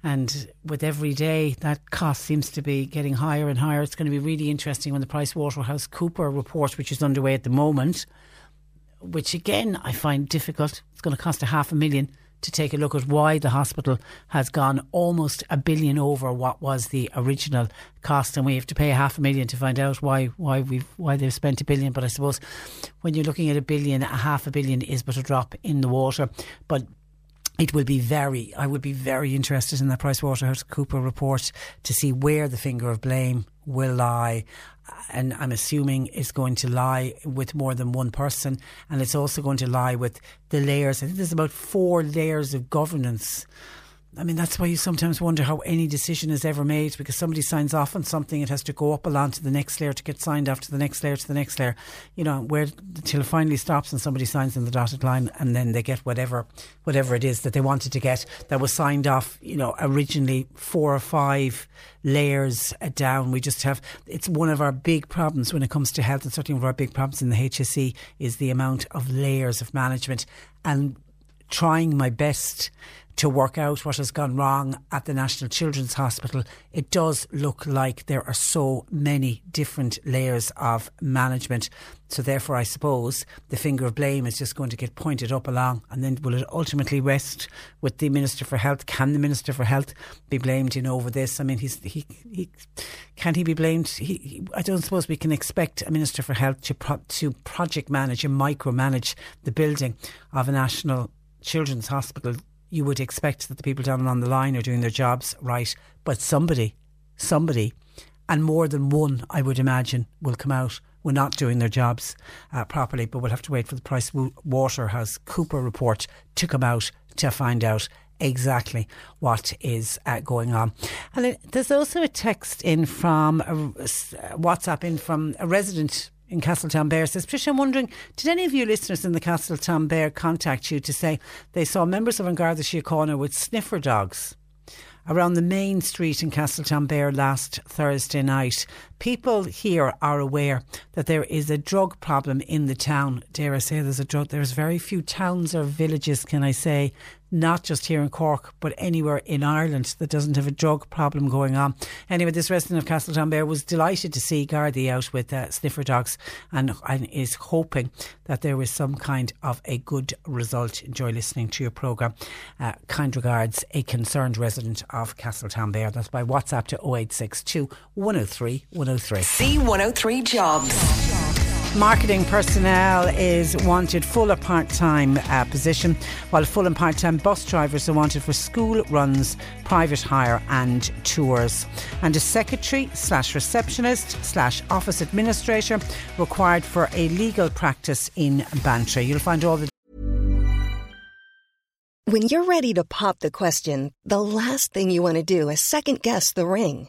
And with every day, that cost seems to be getting higher and higher. It's going to be really interesting when the Price Waterhouse Cooper report, which is underway at the moment, which again I find difficult. It's going to cost a half a million to take a look at why the hospital has gone almost a billion over what was the original cost, and we have to pay half a million to find out why why we why they've spent a billion. But I suppose when you're looking at a billion, a half a billion is but a drop in the water. But it will be very, I would be very interested in that PricewaterhouseCooper report to see where the finger of blame will lie. And I'm assuming it's going to lie with more than one person. And it's also going to lie with the layers. I think there's about four layers of governance I mean, that's why you sometimes wonder how any decision is ever made because somebody signs off on something, it has to go up a along to the next layer to get signed off to the next layer to the next layer, you know, where until it finally stops and somebody signs in the dotted line and then they get whatever whatever it is that they wanted to get that was signed off, you know, originally four or five layers down. We just have it's one of our big problems when it comes to health and certainly one of our big problems in the HSE is the amount of layers of management and trying my best to work out what has gone wrong at the National Children's Hospital, it does look like there are so many different layers of management. So, therefore, I suppose the finger of blame is just going to get pointed up along, and then will it ultimately rest with the Minister for Health? Can the Minister for Health be blamed, know, over this? I mean, he's he, he can he be blamed? He, he, I don't suppose we can expect a Minister for Health to pro, to project manage and micromanage the building of a national children's hospital you would expect that the people down on the line are doing their jobs right, but somebody, somebody, and more than one, I would imagine, will come out. We're not doing their jobs uh, properly, but we'll have to wait for the Price Waterhouse Cooper report to come out to find out exactly what is uh, going on. And there's also a text in from a, WhatsApp in from a resident in Castletownbere says, Patricia, I'm wondering, did any of you listeners in the Castletownbere contact you to say they saw members of An Garda Síochána with sniffer dogs? Around the main street in Castletownbere last Thursday night. People here are aware that there is a drug problem in the town. Dare I say there's a drug there's very few towns or villages, can I say, not just here in Cork, but anywhere in Ireland that doesn't have a drug problem going on. Anyway, this resident of Castletownbere was delighted to see Gardaí out with uh, sniffer dogs and, and is hoping that there is some kind of a good result. Enjoy listening to your programme. Uh, kind regards, a concerned resident of Castletownbere. That's by WhatsApp to 0862 103 103. C103 Jobs. Marketing personnel is wanted full or part time uh, position, while full and part time bus drivers are wanted for school runs, private hire, and tours. And a secretary slash receptionist slash office administrator required for a legal practice in Bantry. You'll find all the when you're ready to pop the question, the last thing you want to do is second guess the ring.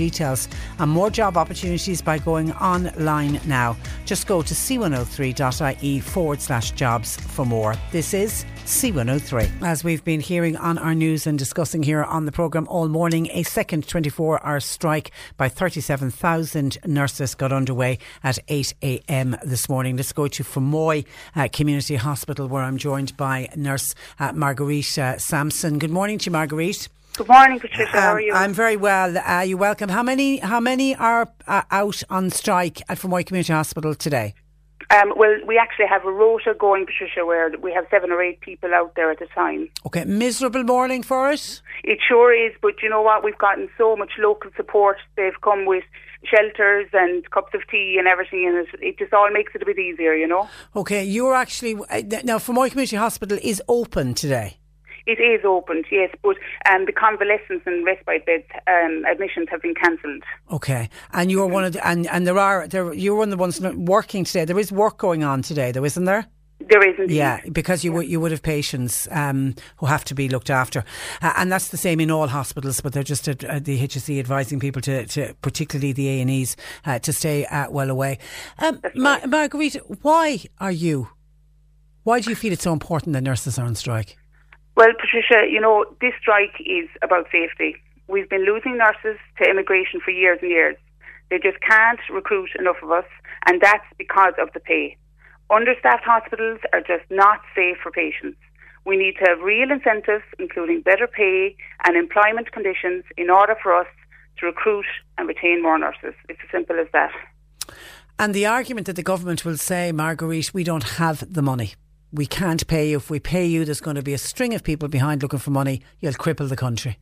Details and more job opportunities by going online now. Just go to c103.ie forward slash jobs for more. This is C103. As we've been hearing on our news and discussing here on the programme all morning, a second 24 hour strike by 37,000 nurses got underway at 8 a.m. this morning. Let's go to Fermoy uh, Community Hospital where I'm joined by nurse uh, Marguerite uh, Sampson. Good morning to you, Marguerite. Good morning, Patricia. Um, how are you? I'm very well. Uh, you welcome. How many? How many are uh, out on strike at Fermoy Community Hospital today? Um, well, we actually have a rota going, Patricia, where we have seven or eight people out there at a time. Okay, miserable morning for us. It sure is, but you know what? We've gotten so much local support. They've come with shelters and cups of tea and everything, and it, it just all makes it a bit easier, you know. Okay, you're actually uh, now Fermoy Community Hospital is open today. It is opened, yes, but um, the convalescence and respite beds um, admissions have been cancelled. Okay, and you're one of the, and and there are there you're one of the ones working today. There is work going on today, though, isn't there? There is indeed. Yeah, because you yeah. you would have patients um, who have to be looked after, uh, and that's the same in all hospitals. But they're just uh, the HSE advising people to, to particularly the A and E's, uh, to stay uh, well away. Um, Ma- Marguerite, why are you? Why do you feel it's so important that nurses are on strike? Well, Patricia, you know, this strike is about safety. We've been losing nurses to immigration for years and years. They just can't recruit enough of us, and that's because of the pay. Understaffed hospitals are just not safe for patients. We need to have real incentives, including better pay and employment conditions, in order for us to recruit and retain more nurses. It's as simple as that. And the argument that the government will say, Marguerite, we don't have the money. We can't pay you. If we pay you, there's going to be a string of people behind looking for money. You'll cripple the country.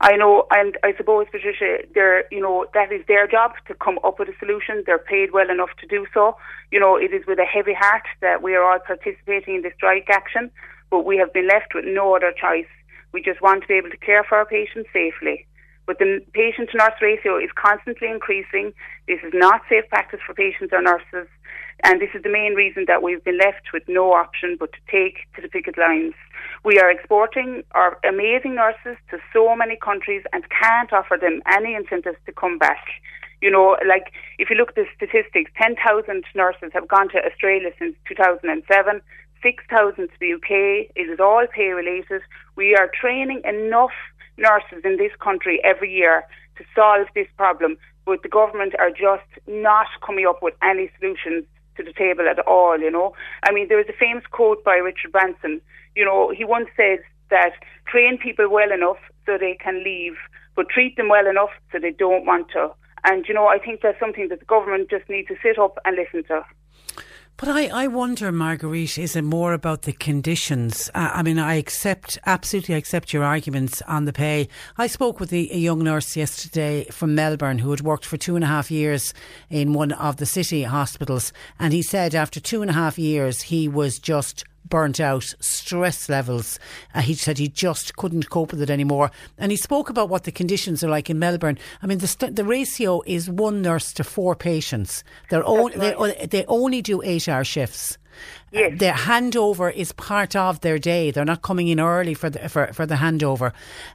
I know, and I suppose, Patricia, they're, you know, that is their job to come up with a solution. They're paid well enough to do so. You know, it is with a heavy heart that we are all participating in the strike action, but we have been left with no other choice. We just want to be able to care for our patients safely. But the patient to nurse ratio is constantly increasing. This is not safe practice for patients or nurses. And this is the main reason that we've been left with no option but to take to the picket lines. We are exporting our amazing nurses to so many countries and can't offer them any incentives to come back. You know, like if you look at the statistics, 10,000 nurses have gone to Australia since 2007. 6,000 to the UK. It is all pay related. We are training enough nurses in this country every year to solve this problem, but the government are just not coming up with any solutions to the table at all, you know. I mean, there was a famous quote by Richard Branson. You know, he once said that train people well enough so they can leave, but treat them well enough so they don't want to. And, you know, I think that's something that the government just needs to sit up and listen to. But I, I wonder, Marguerite, is it more about the conditions? Uh, I mean, I accept, absolutely accept your arguments on the pay. I spoke with a, a, young nurse yesterday from Melbourne who had worked for two and a half years in one of the city hospitals. And he said after two and a half years, he was just burnt out, stress levels. Uh, he said he just couldn't cope with it anymore. And he spoke about what the conditions are like in Melbourne. I mean, the, st- the ratio is one nurse to four patients. They're on- right. they, they only do eight hour shifts. Yes. Uh, their handover is part of their day. They're not coming in early for the for, for the handover.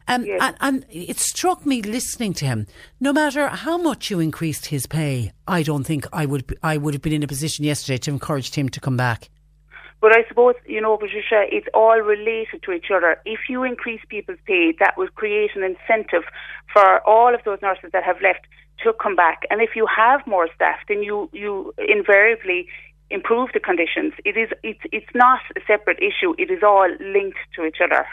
Um, yes. and, and it struck me listening to him. No matter how much you increased his pay, I don't think I would I would have been in a position yesterday to encourage him to come back. But I suppose, you know, Patricia, it's all related to each other. If you increase people's pay, that will create an incentive for all of those nurses that have left to come back. And if you have more staff, then you, you invariably improve the conditions. It is it's it's not a separate issue. It is all linked to each other.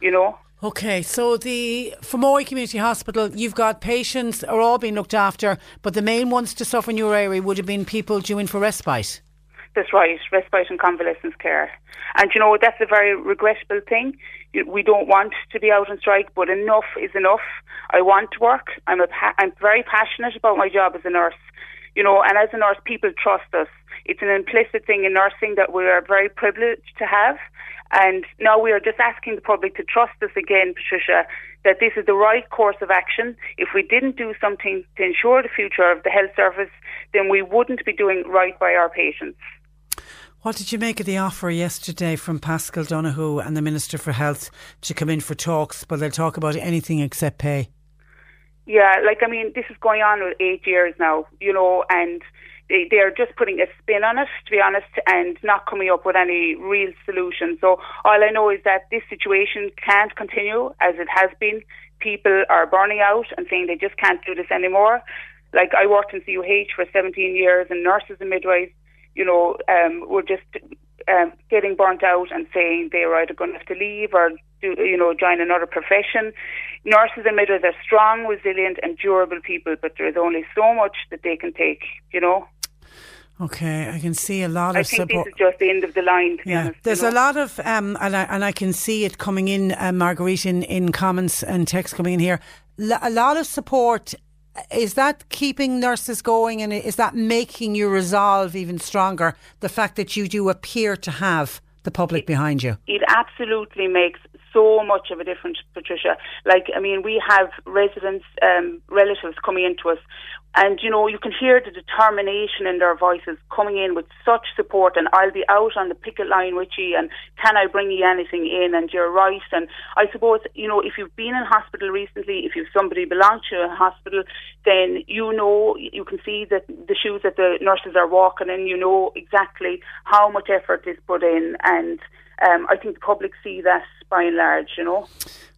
You know? Okay, so the Fermoy Community Hospital, you've got patients are all being looked after, but the main ones to suffer in your area would have been people due in for respite. That's right, respite and convalescence care. And you know, that's a very regrettable thing. We don't want to be out on strike, but enough is enough. I want to work. I'm, a pa- I'm very passionate about my job as a nurse. You know, and as a nurse, people trust us. It's an implicit thing in nursing that we are very privileged to have. And now we are just asking the public to trust us again, Patricia, that this is the right course of action. If we didn't do something to ensure the future of the health service, then we wouldn't be doing right by our patients. What did you make of the offer yesterday from Paschal Donohoe and the Minister for Health to come in for talks, but they'll talk about anything except pay? Yeah, like I mean, this is going on with eight years now, you know, and they, they are just putting a spin on it, to be honest, and not coming up with any real solution. So all I know is that this situation can't continue as it has been. People are burning out and saying they just can't do this anymore. Like I worked in CUH for 17 years, and nurses and midwives you know, um, were just um, getting burnt out and saying they were either going to have to leave or do, you know, join another profession. Nurses and midwives are strong, resilient, and durable people, but there is only so much that they can take. You know. Okay, I can see a lot I of think support. this is just the end of the line. yeah, honest, there's you a lot of, um, and I and I can see it coming in, uh, Marguerite, in, in comments and text coming in here. L- a lot of support is that keeping nurses going and is that making your resolve even stronger? The fact that you do appear to have the public it, behind you? It absolutely makes so much of a difference, Patricia. Like, I mean, we have residents, um, relatives coming into us and, you know, you can hear the determination in their voices coming in with such support. And I'll be out on the picket line with you. And can I bring you anything in? And you're right. And I suppose, you know, if you've been in hospital recently, if you've somebody belong to a hospital, then you know, you can see that the shoes that the nurses are walking in, you know exactly how much effort is put in. And um, I think the public see that by and large, you know.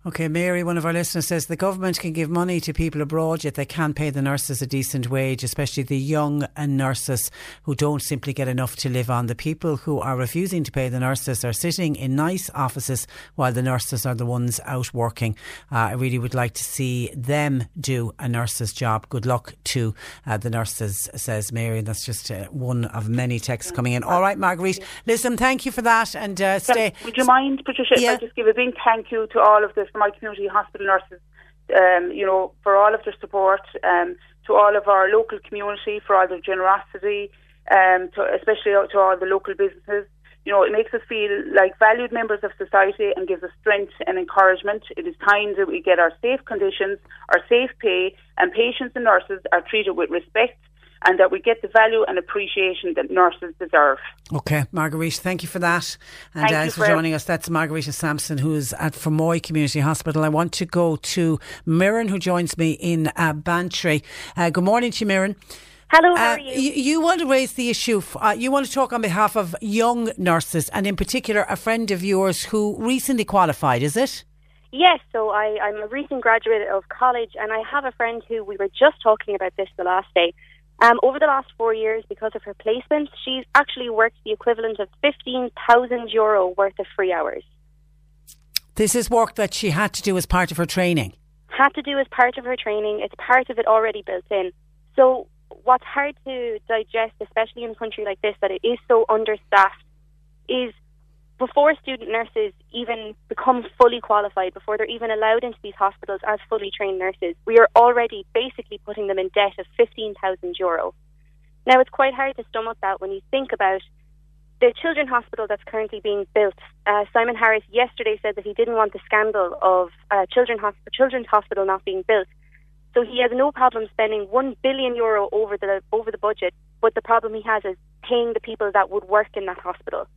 Okay, Mary, one of our listeners says the government can give money to people abroad, yet they can't pay the nurses a decent wage, especially the young nurses who don't simply get enough to live on. The people who are refusing to pay the nurses are sitting in nice offices while the nurses are the ones out working. Uh, I really would like to see them do a nurse's job. Good luck to uh, the nurses, says Mary. And that's just uh, one of many texts coming in. All right, Marguerite. Listen, thank you for that and uh, stay. Would you mind, Patricia, Yeah. if I just give a big thank you to all of my community hospital nurses, um, you know, for all of their support, um, to all of our local community for all their generosity, um, to, especially to all the local businesses. You know, it makes us feel like valued members of society and gives us strength and encouragement. It is time that we get our safe conditions, our safe pay, and patients and nurses are treated with respect and that we get the value and appreciation that nurses deserve. Okay, Marguerite, thank you for that. And Thank uh, for for- joining us. That's Margarita Sampson, who is at Fermoy Community Hospital. I want to go to Mirren, who joins me in uh, Bantry. Uh, good morning to you, Mirren. Hello, how Uh, are you? you? You want to raise the issue, uh, you want to talk on behalf of young nurses, and in particular, a friend of yours who recently qualified, is it? Yes, so I, I'm a recent graduate of college, and I have a friend who we were just talking about this the last day. Um, over the last four years, because of her placement, she's actually worked the equivalent of 15,000 euro worth of free hours. This is work that she had to do as part of her training. Had to do as part of her training, it's part of it already built in. So, what's hard to digest, especially in a country like this, that it is so understaffed, is before student nurses even become fully qualified, before they're even allowed into these hospitals as fully trained nurses, we are already basically putting them in debt of 15,000 euro. Now, it's quite hard to stomach that when you think about the children's hospital that's currently being built. Uh, Simon Harris yesterday said that he didn't want the scandal of uh, children hosp- children's hospital not being built. So he has no problem spending one billion euro over the over the budget, but the problem he has is paying the people that would work in that hospital.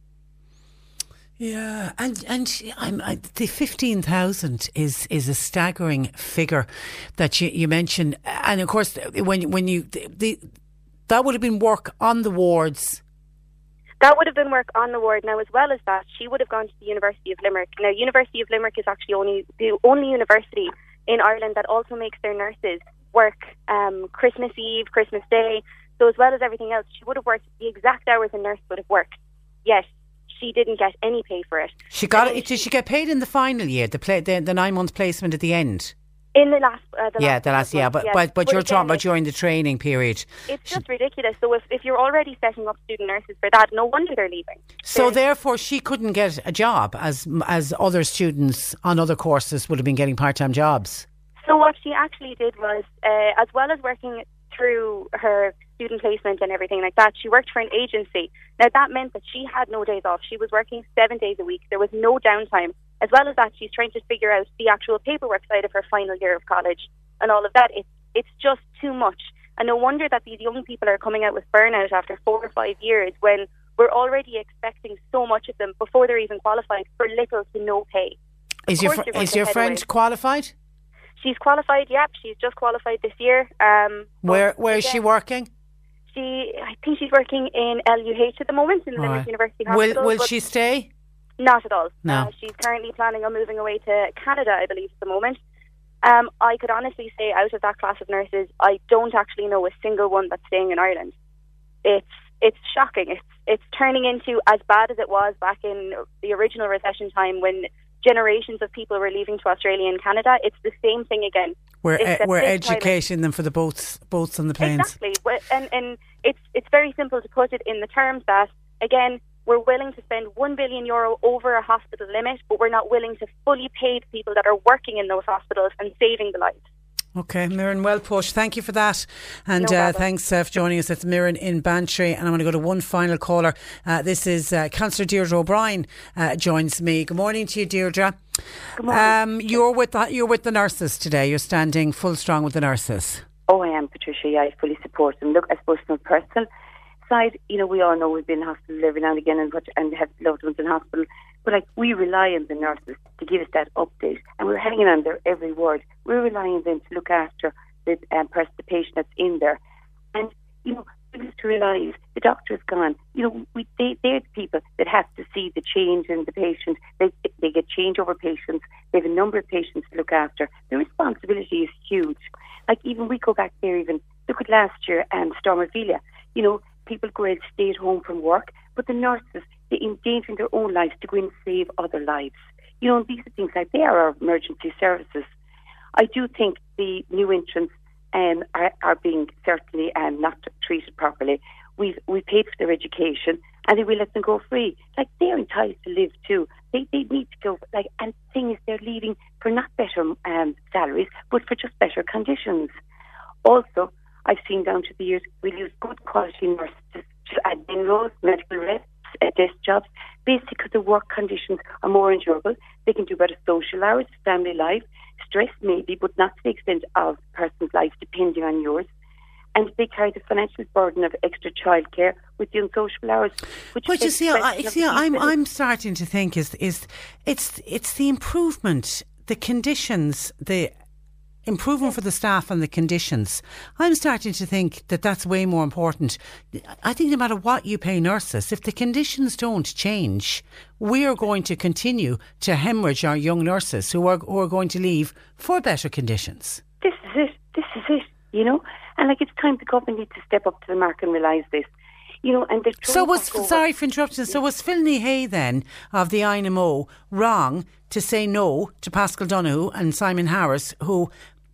Yeah, and and I'm, the fifteen thousand is is a staggering figure that you, you mentioned, and of course when when you the, the that would have been work on the wards. That would have been work on the ward. Now, as well as that, she would have gone to the University of Limerick. Now, University of Limerick is actually only the only university in Ireland that also makes their nurses work um, Christmas Eve, Christmas Day. So, as well as everything else, she would have worked the exact hours a nurse would have worked. Yet, she didn't get any pay for it. She got it. Did she get paid in the final year? The play, the, the nine month placement at the end. In the last, uh, the yeah, last the last yeah, but yes. but but you're again, talking about during the training period. It's just ridiculous. So, if, if you're already setting up student nurses for that, no wonder they're leaving. So therefore, she couldn't get a job as as other students on other courses would have been getting part time jobs. So what she actually did was, uh, as well as working through her student placement and everything like that, she worked for an agency. Now that meant that she had no days off. She was working seven days a week. There was no downtime. As well as that, she's trying to figure out the actual paperwork side of her final year of college and all of that. It's it's just too much. And no wonder that these young people are coming out with burnout after four or five years when we're already expecting so much of them before they're even qualified for little to no pay. Of Is your fr- is your friend away. qualified? She's qualified. Yep, she's just qualified this year. Um, Where where is she working? She, I think she's working in LUH at the moment in the Right. University Hospital. will but she stay? Not at all. No. Uh, she's currently planning on moving away to Canada, I believe, at the moment. Um, I could honestly say, out of that class of nurses, I don't actually know a single one that's staying in Ireland. It's it's shocking. It's it's turning into as bad as it was back in the original recession time when generations of people were leaving to Australia and Canada. It's the same thing again. We're e- we're educating them for the boats boats and the planes. Exactly, and and it's it's very simple to put it in the terms that again we're willing to spend one billion euro over a hospital limit, but we're not willing to fully pay the people that are working in those hospitals and saving the lives. Okay, Mirren, well put. Thank you for that. And No uh, thanks uh, for joining us. It's Mirren in Bantry. And I'm going to go to one final caller. Uh, this is uh, Councillor Deirdre O'Brien uh, joins me. Good morning to you, Deirdre. Good morning. Um, you're, with the, you're with the nurses today. You're standing full strong with the nurses. Oh, I am, Patricia. Yeah, I fully support them. Look, I suppose from a personal side, you know, we all know we've been in hospital every now and again and, and have loved ones in hospital. But like, we rely on the nurses to give us that update, and we're hanging on their every word. We're relying on them to look after the um, person, the patient that's in there. And you know, Students to realise the doctor's gone. You know, we, they, they're the people that have to see the change in the patient. They, they get change over patients. They have a number of patients to look after. The responsibility is huge. Like even we go back there even, look at last year and um, Storm Ophelia. You know, people go out, stay at home from work, but the nurses, they endangering their own lives to go and save other lives. You know, these are things like they are our emergency services. I do think the new entrants um, are, are being certainly um, not treated properly. We've we paid for their education, and they will let them go free. Like they're entitled to live too. They they need to go. Like and the thing is, they're leaving for not better um, salaries, but for just better conditions. Also, I've seen down to the years we lose good quality nurses, admin roles, medical reps, uh, desk jobs, basically because the work conditions are more endurable. They can do better social hours, family life stress maybe, but not to the extent of a person's life depending on yours. And they carry the financial burden of extra childcare with the unsociable hours. Which but you see, I, see, I'm I'm starting to think is is it's it's the improvement, the conditions, the improving for the staff and the conditions. I'm starting to think that that's way more important. I think no matter what you pay nurses, if the conditions don't change, we are going to continue to hemorrhage our young nurses who are, who are going to leave for better conditions. This is it. This is it. You know? And like it's time the government needs to step up to the mark and realise this you know, and so was sorry for interrupting. So was Phil Ní Sheaghdha then of the INMO wrong to say no to Paschal Donohoe and Simon Harris, who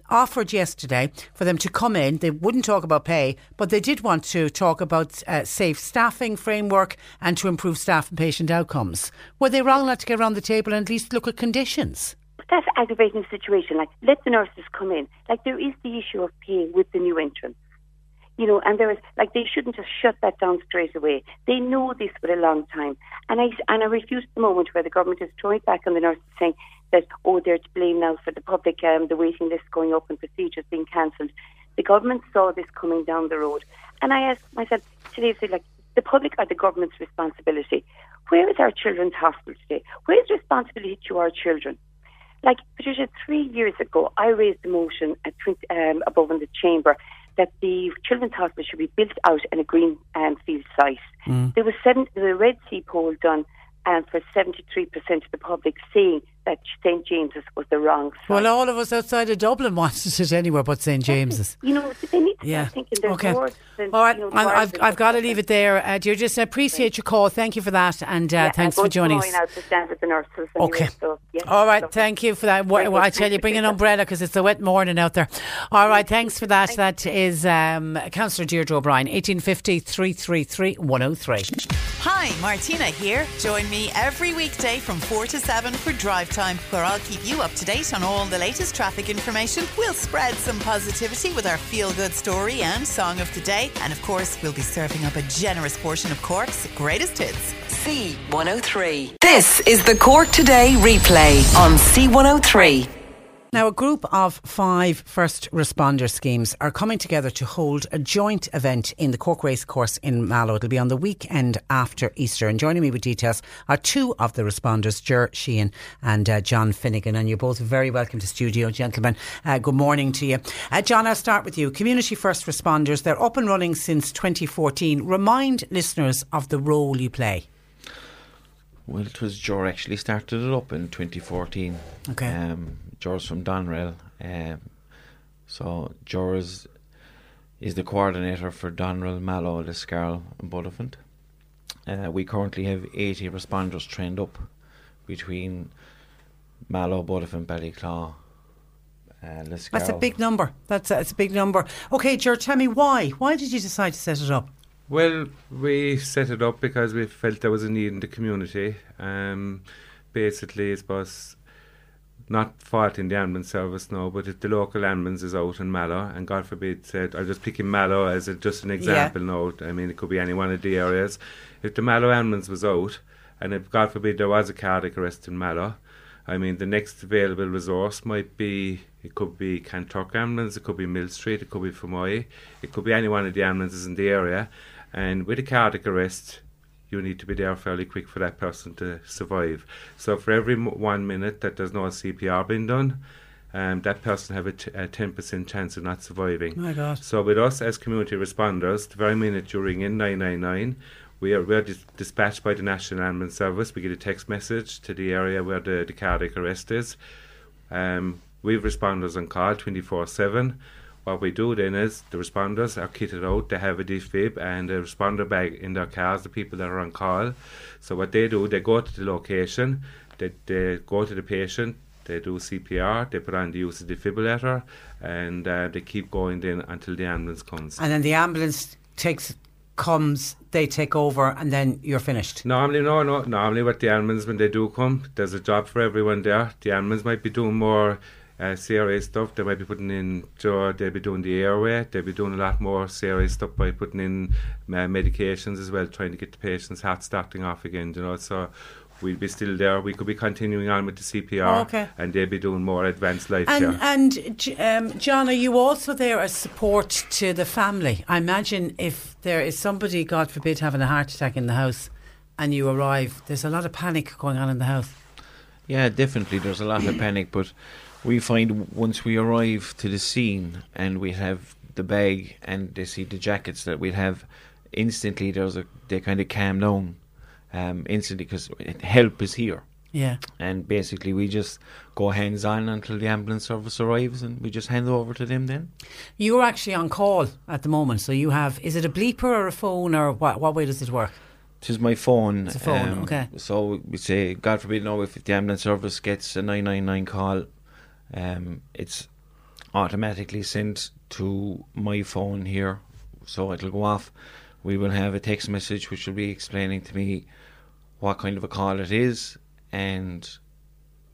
offered yesterday for them to come in. They wouldn't talk about pay, but they did want to talk about uh, safe staffing framework and to improve staff and patient outcomes. Were they wrong not to get around the table and at least look at conditions? That's aggravating the situation. Like, let the nurses come in. Like, there is the issue of pay with the new entrants you know, and there is like they shouldn't just shut that down straight away. They know this for a long time, and I and I refuse the moment where the government is throwing back on the nurses saying that oh they're to blame now for the public um, the waiting list going up and procedures being cancelled. The government saw this coming down the road, and I asked myself today, like the public are the government's responsibility. Where is our children's hospital today? Where is responsibility to our children? Like Patricia, three years ago, I raised a motion at um, above in the chamber that the children's hospital should be built out in a green um, field site. Mm. There was seven, there was a Red C poll done and for 73% of the public saying that St James's was the wrong site. Well, all of us outside of Dublin wanted it anywhere but St James's. You know, they need to yeah. thinking there's okay. more than, All right, you know, I've, I've got to leave it there. Uh, dear, just appreciate your call. Thank you for that and uh, yeah, thanks for joining us. okay. so, yeah, All right, so. thank you for that. Well, I tell you, bring an umbrella because it's a wet morning out there. All right, thanks for that. That is um, Councillor Deirdre O'Brien, 1850 333 103. Hi, Martina here. Join me every weekday from 4 to 7 for Drive Time, where I'll keep you up to date on all the latest traffic information. We'll spread some positivity with our feel good story and song of the day. And of course, we'll be serving up a generous portion of Cork's greatest hits. C103. This is the Cork Today replay on C103. Now, a group of five first responder schemes are coming together to hold a joint event in the Cork Race Course in Mallow. It'll be on the weekend after Easter. And joining me with details are two of the responders, Ger Sheehan and uh, John Finnegan. And you're both very welcome to studio, gentlemen. Uh, good morning to you. Uh, John, I'll start with you. Community first responders, they're up and running since 2014. Remind listeners of the role you play. Well, it was Ger actually started it up in 2014. Okay. Um, George from Doneraile. Um, so George is, is the coordinator for Doneraile, Mallow, Liscarroll and Buttevant. Uh, we currently have 80 responders trained up between Mallow, Buttevant, Ballyclough, uh, That's a big number. That's a, that's a big number. Okay, George, tell me why. Why did you decide to set it up? Well, we set it up because we felt there was a need in the community. Um, basically, I suppose not faulting the ambulance service now, but if the local ambulance is out in Mallow, and God forbid, said, I'll just pick in Mallow as a, just an example yeah. now, I mean, it could be any one of the areas. If the Mallow ambulance was out, and if God forbid there was a cardiac arrest in Mallow, I mean, the next available resource might be, it could be Kanturk ambulance, it could be Millstreet, it could be Fermoy, it could be any one of the ambulances in the area. And with a cardiac arrest, you need to be there fairly quick for that person to survive. So for every one minute that there's no CPR being done, um, that person have a t- a 10% chance of not surviving. My God. So with us as community responders, the very minute you ring in 999, we are, we are dis- dispatched by the National Ambulance Service. We get a text message to the area where the, the cardiac arrest is. Um, we have responders on call 24 7. What we do then is the responders are kitted out, they have a defib and a responder bag in their cars, the people that are on call. So what they do, they go to the location, they, they go to the patient, they do CPR, they put on the use of defibrillator, and uh, they keep going then until the ambulance comes. And then the ambulance takes comes, they take over, and then you're finished. Normally, no, no. Normally, what the ambulance when they do come, there's a job for everyone there. The ambulance might be doing more uh, serious stuff. They might be putting in, so they'll be doing the airway. They'll be doing a lot more serious stuff by putting in uh, medications as well, trying to get the patient's heart starting off again. You know, so. We'll be still there. We could be continuing on with the CPR, Oh, okay. and they'll be doing more advanced life And care. and J- um, John, are you also there as support to the family? I imagine if there is somebody, God forbid, having a heart attack in the house, and you arrive, there's a lot of panic going on in the house. Yeah, definitely. There's a lot of panic, but we find once we arrive to the scene and we have the bag and they see the jackets that we have, instantly there's a they kind of calm down, um, instantly because help is here. Yeah. And basically, we just go hands on until the ambulance service arrives, and we just hand over to them. Then You're actually on call at the moment, so you have. Is it a bleeper or a phone, or what? What way does it work? it is my phone. um, It's a phone, okay. So we say, God forbid, no, if the ambulance service gets a nine nine nine call, um, it's automatically sent to my phone here, so it'll go off. We will have a text message which will be explaining to me what kind of a call it is and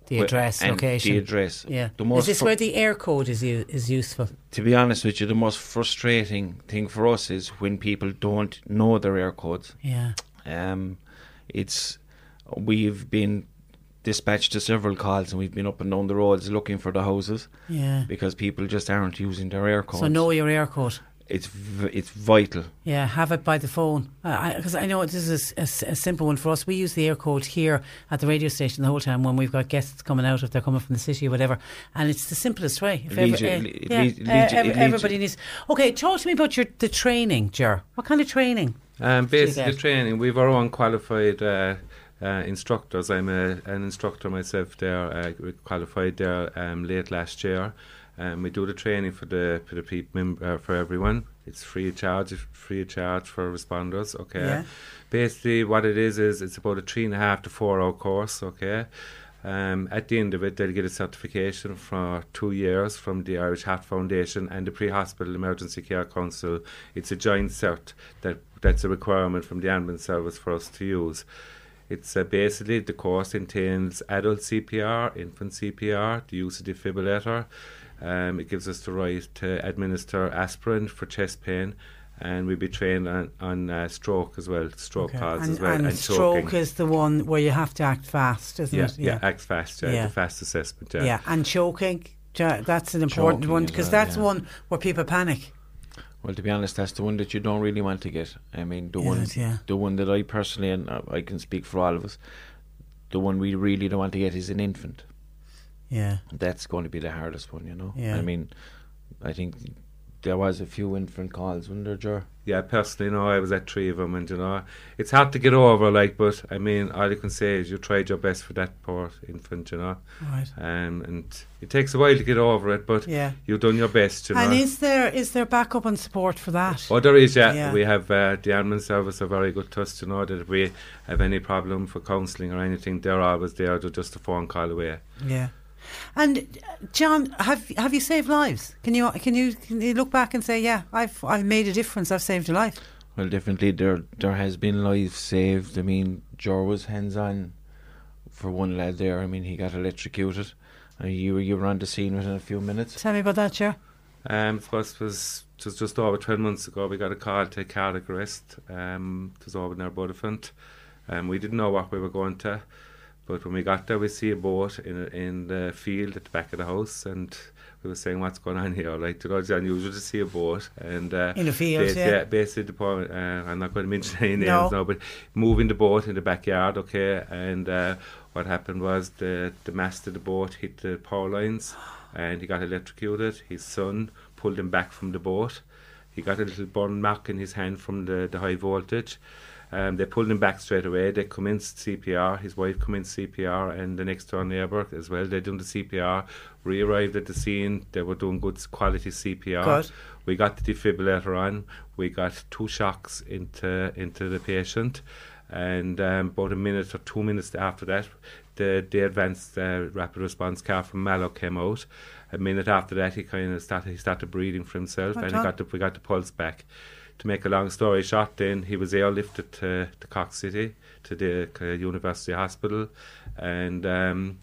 The address, and location. The address. Yeah. The Is this fr- where the Eircode is u- is useful? to be honest with you, the most frustrating thing for us is when people don't know their Eircodes. Yeah. Um, it's we've been dispatched to several calls and we've been up and down the roads looking for the houses. Yeah. Because people just aren't using their Eircodes. So know your Eircode. It's v- it's vital. Yeah, have it by the phone. Because I, know this is a simple one for us. We use the Eircode here at the radio station the whole time when we've got guests coming out, if they're coming from the city or whatever. And it's the simplest way. If ever- uh, yeah, leads- uh, ev- everybody needs. Okay, talk to me about your the training, Ger. What kind of training? Um, basically, training. We've our own qualified uh, instructors. I'm a, an instructor myself. There, uh, qualified there um, late last year. Um, we do the training for the for the people mem- uh, for everyone. It's free of charge. Free of charge for responders. Okay. Yeah. Basically, what it is is it's about a three and a half to four hour course. Okay. Um, at the end of it, they'll get a certification for two years from the Irish Heart Foundation and the Pre-Hospital Emergency Care Council. It's a joint cert that that's a requirement from the ambulance service for us to use. It's uh, basically the course entails adult CPR, infant CPR, the use of defibrillator. Um, it gives us the right to administer aspirin for chest pain, and we'll be trained on, on uh, stroke as well, stroke Okay. calls and as well, and and stroke choking. is the one where you have to act fast, isn't yeah, it? yeah, act fast, yeah, Yeah. the fast assessment, yeah. Yeah, and choking. Ja- That's an important Choking one because well, that's yeah. one where people panic. Well, to be honest, that's the one that you don't really want to get. I mean, the Is one, it? Yeah. the one that I personally and I can speak for all of us, the one we really don't want to get is an infant. Yeah. That's going to be the hardest one, you know. Yeah. I mean, I think there was a few infant calls, wasn't there, Ger? Yeah, personally, no, I was at three of them, and you know, it's hard to get over, like, but I mean, all you can say is you tried your best for that poor infant, you know. Right. Um, and it takes a while to get over it, but Yeah. you've done your best, you know. And is there is there backup and support for that? Oh, there is, yeah. Yeah. We have uh, the admin service are very good to us to know that if we have any problem for counselling or anything, they're always there. They're just a phone call away. Yeah. And uh, John, have have you saved lives? Can you can you can you look back and say, yeah, I've I've made a difference. I've saved a life. Well, definitely there there has been lives saved. I mean, Ger was hands on for one lad there. I mean, he got electrocuted. Uh, you were you were on the scene within a few minutes. Tell me about that, Ger. Um, it was, was just, just over 12 months ago, we got a call to cardiac arrest. Um, it was over near Buttevant. Um, we didn't know what we were going to, but when we got there, we see a boat in in the field at the back of the house, and we were saying, "What's going on here?" Like, you know, it's unusual to see a boat and uh, In a field, bas- yeah. basically, the point, uh, I'm not going to mention any names No. now, but moving the boat in the backyard, okay, and uh, What happened was the, the mast of the boat hit the power lines and he got electrocuted. His son pulled him back from the boat. He got a little burn mark in his hand from the, the high voltage. Um, they pulled him back straight away. They commenced CPR. His wife commenced CPR, and the next door neighbour as well. They done the CPR. We arrived at the scene. They were doing good quality CPR. Good. We got the defibrillator on. We got two shocks into into the patient, and um, about a minute or two minutes after that, the the advanced uh, rapid response car from Mallow came out. A minute after that, he kind of started he started breathing for himself, Right and he got the, we got the pulse back. To make a long story short, then he was airlifted to, to Cork City to the uh, University Hospital, and um,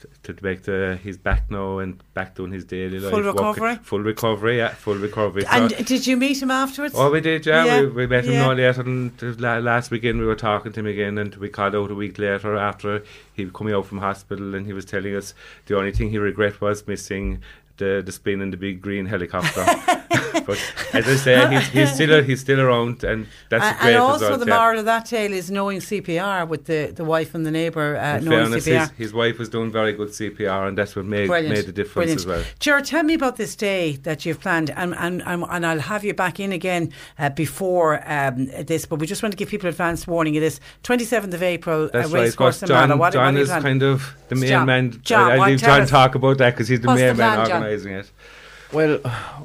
t- to make the he's back now and back doing his daily Full life. working- recovery? full recovery, yeah, full recovery. So- And did you meet him afterwards? Oh, we did, yeah. Yeah, We, we met him yeah. no later than last weekend. We were talking to him again, and we called out a week later after he was coming out from hospital, and he was telling us the only thing he regret was missing the the spin in the big green helicopter. but as I say, he's, he's still he's still around, and that's and, great and also result. the yeah. moral of that tale is knowing CPR with the, the wife and the neighbour uh, knowing fairness, CPR. his, his wife was doing very good CPR, and that's what made Brilliant. made the difference Brilliant. as well. Ger, tell me about this day that you've planned, and and, and, and I'll have you back in again uh, before um, this, but we just want to give people advance warning of this. 27th of April, That's uh, right. race Of course course, in John, What, John what is kind of the main John, man. John, I, will leave John us. talk about that because he's the What's main the man John? Organising it. Well,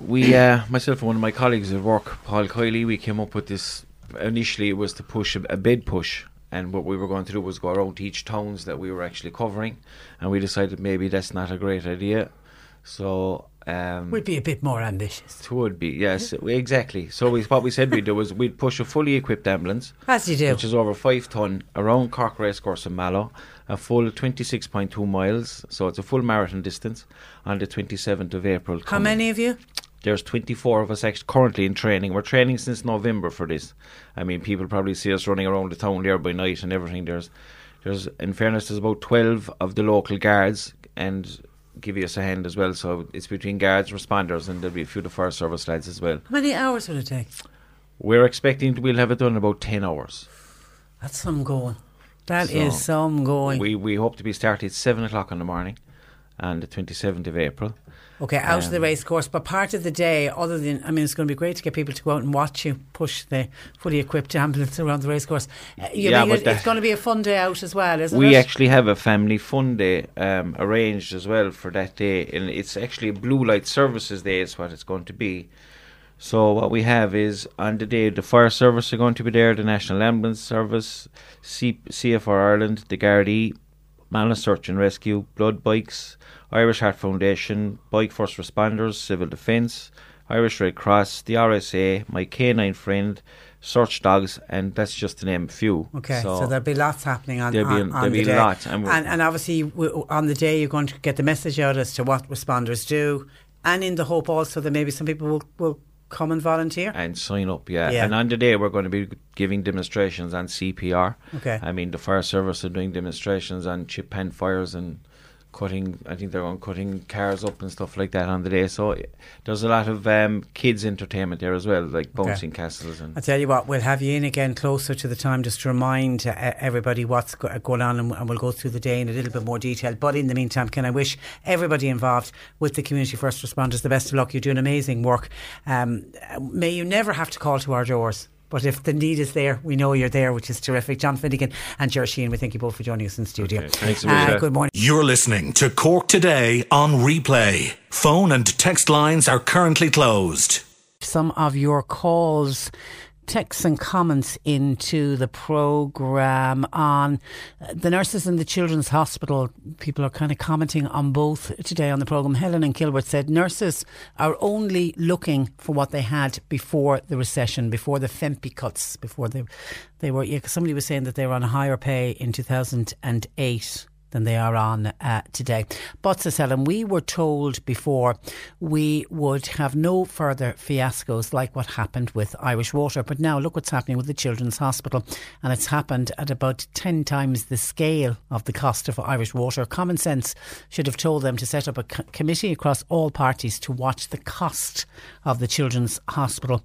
we, uh, myself and one of my colleagues at work, Paul Kiley, we came up with this. Initially, it was to push a, a bid push, and what we were going to do was go around to each towns that we were actually covering, and we decided maybe that's not a great idea. So um, We'd be a bit more ambitious. it would be yes, exactly. So we, what we said we'd do was we'd push a fully equipped ambulance, As you do. which is over five ton, around Cork Racecourse in Mallow, a full twenty six point two miles. So it's a full marathon distance on the twenty seventh of April. How coming. many of you? There's 24 of us actually currently in training. We're training since November for this. I mean, people probably see us running around the town there by night and everything. There's, there's, in fairness, there's about 12 of the local guards and give us a hand as well. So it's between guards, responders, and there'll be a few of the fire service lads as well. How many hours will it take? We're expecting we'll have it done in about 10 hours. That's some going. That So, is some going. We we hope to be starting at 7 o'clock in the morning on the 27th of April. Okay, out of the Um, race course, but part of the day, other than, I mean, it's going to be great to get people to go out and watch you push the fully equipped ambulance around the race course. Uh, Yeah, mean but it- it's going to be a fun day out as well, isn't we it? We actually have a family fun day um, arranged as well for that day, and it's actually a blue light services day. Is what it's going to be. So what we have is on the day the fire service are going to be there, the National Ambulance Service, C- CFR Ireland, the Gardaí, Mallow Search and Rescue, Blood Bikes, Irish Heart Foundation, Bike First Responders, Civil Defence, Irish Red Cross, the RSA, my canine friend, Search Dogs, and that's just to name a few. Okay, so, there'll be lots happening on, There'll be- on, there'll the be day. lots, and And, and, obviously, on the day, you're going to get the message out as to what responders do, and in the hope also that maybe some people will, will come and volunteer. and sign up. Yeah. Yeah. and on the day we're going to be giving demonstrations on CPR. Okay. I mean, the fire service are doing demonstrations on chip pan fires and cutting. I think they're on cutting cars up and stuff like that on the day. So there's a lot of um, kids entertainment there as well, like Okay. bouncing castles and. I tell you what, we'll have you in again closer to the time just to remind uh, everybody what's go- going on and, and we'll go through the day in a little bit more detail. But in the meantime, can I wish everybody involved with the community first responders the best of luck? You're doing amazing work. Um, uh, may you never have to call to our doors. But if the need is there, we know you're there, which is terrific. John Finnegan and Ger Sheehan, we thank you both for joining us in studio. Thanks, Uh, good morning. You're listening to Cork Today on replay. Phone and text lines are currently closed. some of your calls, texts, and comments into the programme on uh, the nurses in the Children's Hospital. People are kind of commenting on both today on the programme. Helen and Kilworth said nurses are only looking for what they had before the recession, before the FEMPI cuts, before they, they were. Yeah, somebody was saying that they were on a higher pay in 2008 than they are on uh, today. But, Helen, we were told before we would have no further fiascos like what happened with Irish Water. But now look what's happening with the Children's Hospital. And it's happened at about 10 times the scale of the cost of Irish Water. Common sense should have told them to set up a co- committee across all parties to watch the cost of the Children's Hospital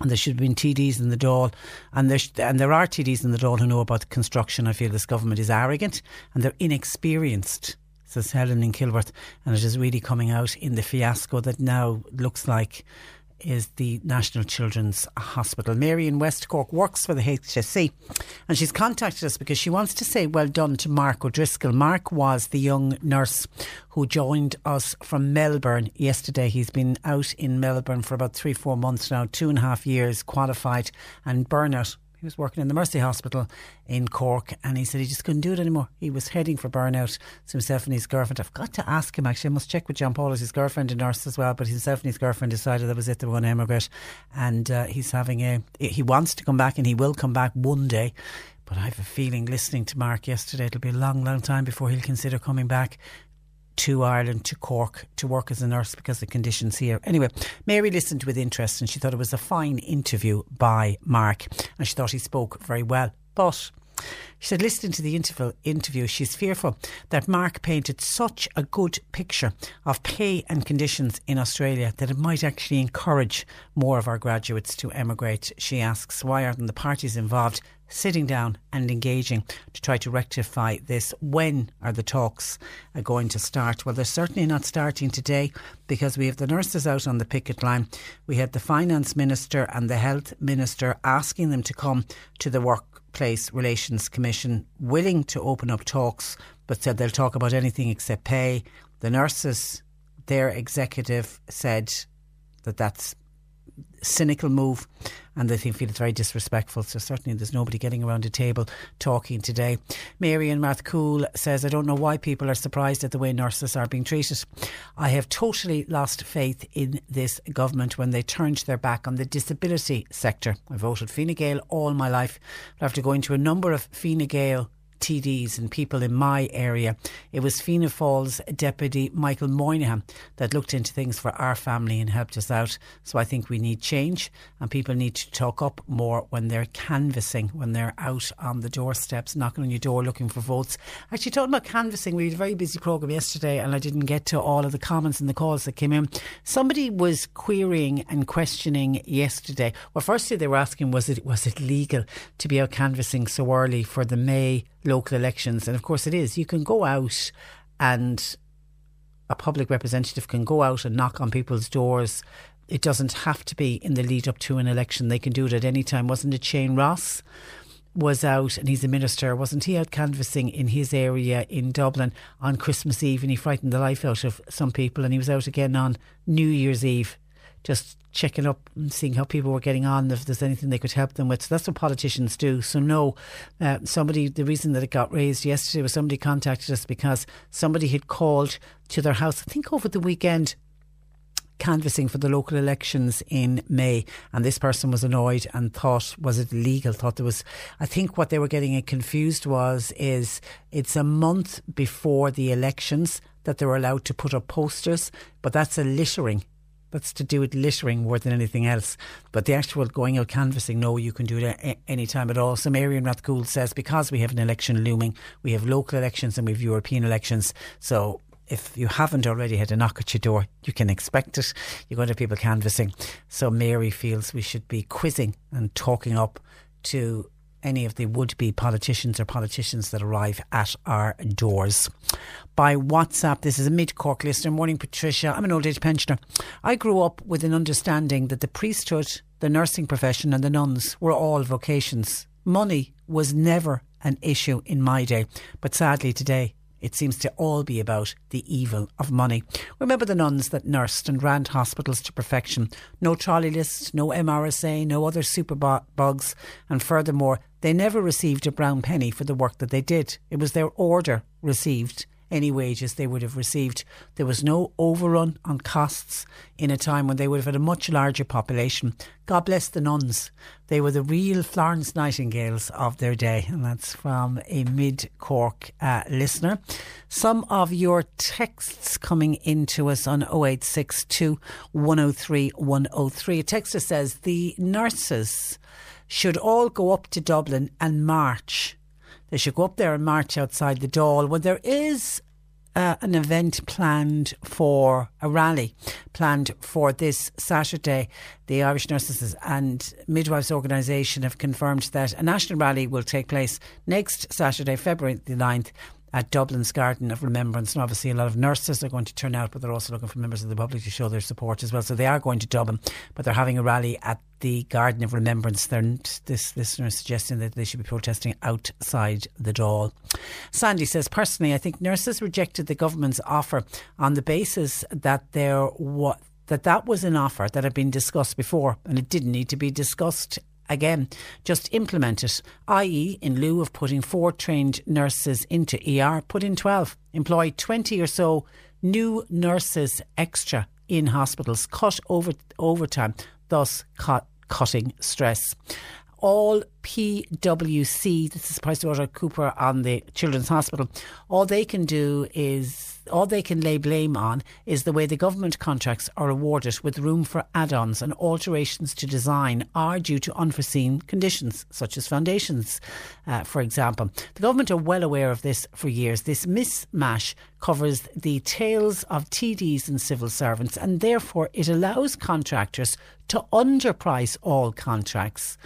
and there should have been TDs in the Dáil, and there sh- and there are TDs in the Dáil who know about construction. I feel this government is arrogant and they're inexperienced, says Helen in Kilworth, and it is really coming out in the fiasco that now looks like is the National Children's Hospital. Mary in West Cork works for the HSE and she's contacted us because she wants to say well done to Mark O'Driscoll. Mark was the young nurse who joined us from Melbourne yesterday. He's been out in Melbourne for about three, four months now, two and a half years, qualified and burnout he was working in the Mercy Hospital in Cork and he said he just couldn't do it anymore. He was heading for burnout. So himself and his girlfriend, I've got to ask him actually, I must check with John Paul as his girlfriend, a nurse as well, but himself and his girlfriend decided that was it, they were going to emigrate. And uh, he's having a, he wants to come back and he will come back one day. But I have a feeling, listening to Mark yesterday, it'll be a long, long time before he'll consider coming back to Ireland, to Cork, to work as a nurse because of the conditions here. Anyway, Mary listened with interest and she thought it was a fine interview by Mark and she thought he spoke very well. But she said, listening to the interview, she's fearful that Mark painted such a good picture of pay and conditions in Australia that it might actually encourage more of our graduates to emigrate. She asks, why aren't the parties involved sitting down and engaging to try to rectify this. When are the talks going to start? Well, they're certainly not starting today because we have the nurses out on the picket line. We had the finance minister and the health minister asking them to come to the Workplace Relations Commission, willing to open up talks, but said they'll talk about anything except pay. The nurses, their executive said that that's cynical move and they think feel it's very disrespectful. So certainly there's nobody getting around a table talking today. Mary in Rathcoole says, I don't know why people are surprised at the way nurses are being treated. I have totally lost faith in this government when they turned their back on the disability sector. I voted Fine Gael all my life. But after going to a number of Fine Gael TDs and people in my area. It was Fianna Fáil's deputy Michael Moynihan that looked into things for our family and helped us out. So I think we need change and people need to talk up more when they're canvassing, when they're out on the doorsteps, knocking on your door looking for votes. Actually, talking about canvassing, we had a very busy programme yesterday and I didn't get to all of the comments and the calls that came in. Somebody was querying and questioning yesterday. Well, firstly, they were asking was it was it legal to be out canvassing so early for the May local elections. And of course, it is. You can go out and a public representative can go out and knock on people's doors. It doesn't have to be in the lead up to an election. They can do it at any time. Wasn't it Shane Ross? was out and he's a minister, wasn't he out canvassing in his area in Dublin on Christmas Eve and he frightened the life out of some people and he was out again on New Year's Eve just checking up and seeing how people were getting on, if there's anything they could help them with. So that's what politicians do. So, no, uh, somebody, the reason that it got raised yesterday was somebody contacted us because somebody had called to their house, I think over the weekend, canvassing for the local elections in May, and this person was annoyed and thought was it legal? Thought there was. I think what they were getting confused was is it's a month before the elections that they're allowed to put up posters, but that's a littering that's to do with littering more than anything else. But the actual going out canvassing, no, you can do it any time at all. So Mary in Rathcoole says because we have an election looming, we have local elections and we have European elections. So if you haven't already had a knock at your door, you can expect it. You're going to have people canvassing. So Mary feels we should be quizzing and talking up to any of the would be politicians or politicians that arrive at our doors. By WhatsApp, this is a mid Cork listener. Morning, Patricia. I'm an old age pensioner. I grew up with an understanding that the priesthood, the nursing profession, and the nuns were all vocations. Money was never an issue in my day, but sadly today it seems to all be about the evil of money. Remember the nuns that nursed and ran hospitals to perfection. No trolley list, no MRSA, no other superbugs, and furthermore, they never received a brown penny for the work that they did. It was their order received any wages they would have received. There was no overrun on costs in a time when they would have had a much larger population. God bless the nuns. They were the real Florence Nightingales of their day. And that's from a mid Cork uh, listener. Some of your texts coming into us on 0862 103 103. A texter says the nurses should all go up to Dublin and march. They should go up there and march outside the Dáil when there is uh, an event planned for a rally planned for this Saturday. The Irish Nurses and Midwives Organisation have confirmed that a national rally will take place next Saturday, February the 9th at Dublin's Garden of Remembrance. And obviously, a lot of nurses are going to turn out, but they're also looking for members of the public to show their support as well. So they are going to Dublin, but they're having a rally at the Garden of Remembrance. They're, this listener is suggesting that they should be protesting outside the Dáil. Sandy says, personally, I think nurses rejected the government's offer on the basis that there that that was an offer that had been discussed before and it didn't need to be discussed again. Just implement it, i.e., in lieu of putting four trained nurses into ER, put in 12. Employ 20 or so new nurses extra in hospitals, cut over overtime, thus cut, cutting stress all PwC, this is PricewaterhouseCooper on the Children's Hospital, all they can do is all they can lay blame on is the way the government contracts are awarded with room for add-ons and alterations to design are due to unforeseen conditions such as foundations. Uh, for example the government are well aware of this for years. This mismatch covers the tails of TDs and civil servants and therefore it allows contractors to underprice all contracts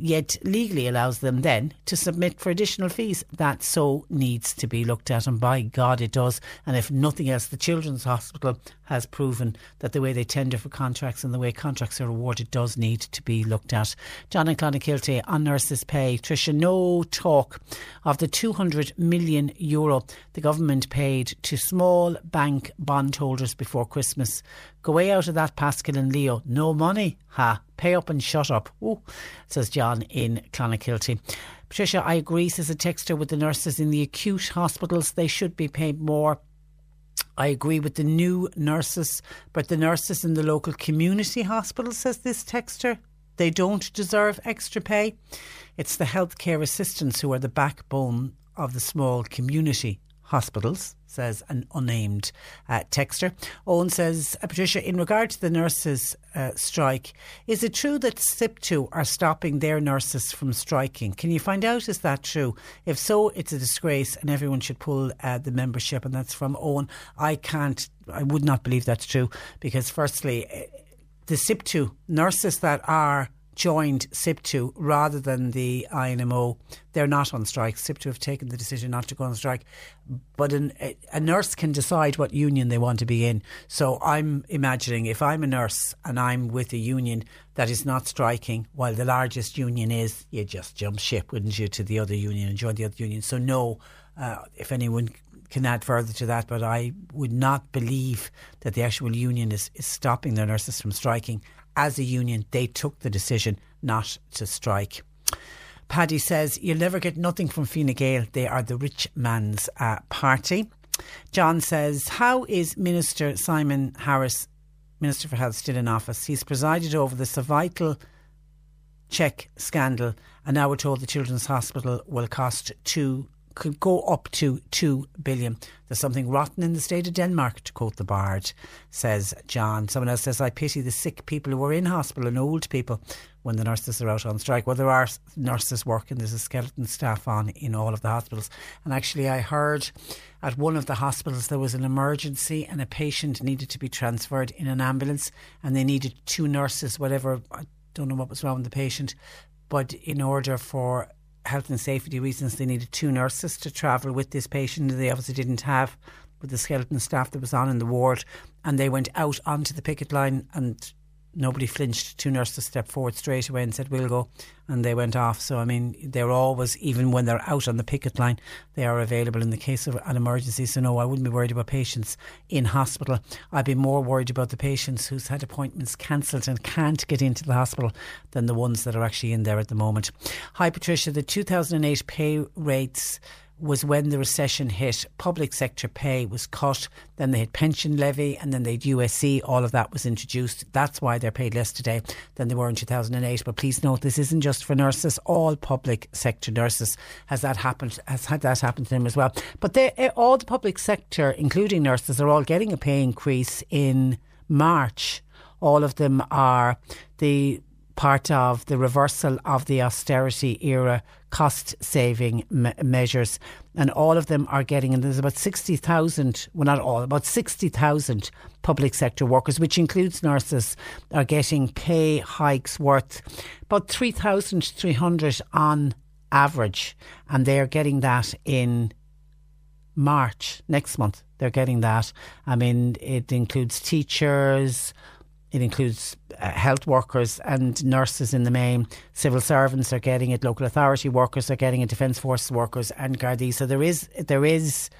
yet legally allows them then to submit for additional fees. That so needs to be looked at, and by God it does. And if nothing else, the Children's Hospital has proven that the way they tender for contracts and the way contracts are awarded does need to be looked at. John and Clonakilty on nurses' pay. Tricia, no talk of the 200 million euro the government paid to small bank bondholders before Christmas. Go way out of that, Paschal and Leo. No money. Ha. Pay up and shut up. Ooh, says John in Clonakilty. Patricia, I agree, says a texter with the nurses in the acute hospitals. They should be paid more. I agree with the new nurses, but the nurses in the local community hospital, says this texter, they don't deserve extra pay. It's the healthcare assistants who are the backbone of the small community hospitals, says an unnamed uh, texter. Owen says, uh, Patricia, in regard to the nurses' uh, strike, is it true that SIPTU are stopping their nurses from striking? Can you find out is that true? If so, it's a disgrace and everyone should pull uh, the membership. And that's from Owen. I can't, I would not believe that's true because, firstly, the the SIPTU nurses that are joined SIPTU rather than the INMO. They're not on strike. SIPTU have taken the decision not to go on strike. But an, a nurse can decide what union they want to be in. So I'm imagining if I'm a nurse and I'm with a union that is not striking while the largest union is, you just jump ship, wouldn't you, to the other union and join the other union. So no, uh, if anyone can add further to that, but I would not believe that the actual union is, is stopping their nurses from striking as a union, they took the decision not to strike. Paddy says, You'll never get nothing from Fine Gael. They are the rich man's uh, party. John says, How is Minister Simon Harris, Minister for Health, still in office? He's presided over the cervical check scandal, and now we're told the Children's Hospital will cost two could go up to 2 billion. There's something rotten in the state of Denmark, to quote the Bard, says John. Someone else says, I pity the sick people who are in hospital and old people when the nurses are out on strike. Well, there are nurses working, there's a skeleton staff on in all of the hospitals. And actually, I heard at one of the hospitals there was an emergency and a patient needed to be transferred in an ambulance and they needed two nurses, whatever. I don't know what was wrong with the patient. But in order for health and safety reasons, they needed two nurses to travel with this patient. They obviously didn't have with the skeleton staff that was on in the ward, and they went out onto the picket line and nobody flinched. Two nurses stepped forward straight away and said, We'll go. And they went off. So, I mean, they're always, even when they're out on the picket line, they are available in the case of an emergency. So, no, I wouldn't be worried about patients in hospital. I'd be more worried about the patients who's had appointments cancelled and can't get into the hospital than the ones that are actually in there at the moment. Hi, Patricia. The 2008 pay rates was when the recession hit. Public sector pay was cut, then they had pension levy, and then they had USC. All of that was introduced. That's why they're paid less today than they were in 2008. But please note, this isn't just for nurses. All public sector nurses has that happened. Has had that happen to them as well. But they, eh, all the public sector, including nurses, are all getting a pay increase in March. All of them are the part of the reversal of the austerity era cost saving me- measures. And all of them are getting, and there's about 60,000, well, not all, about 60,000 public sector workers, which includes nurses, are getting pay hikes worth about 3,300 on average. And they're getting that in March next month. They're getting that. I mean, it includes teachers, it includes uh, health workers and nurses in the main. Civil servants are getting it. Local authority workers are getting it. Defence Force workers and Gardaí. So there is there is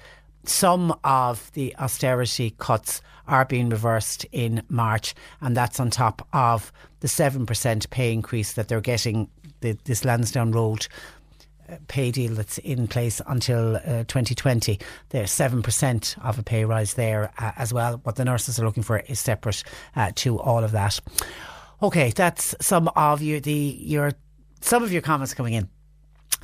some of the austerity cuts are being reversed in March, and that's on top of the seven percent pay increase that they're getting. The, this Lansdowne Road pay deal that's in place until uh, 2020. There's 7% of a pay rise there uh, as well. What the nurses are looking for is separate uh, to all of that. Okay, that's some of you, the, your, some of your comments coming in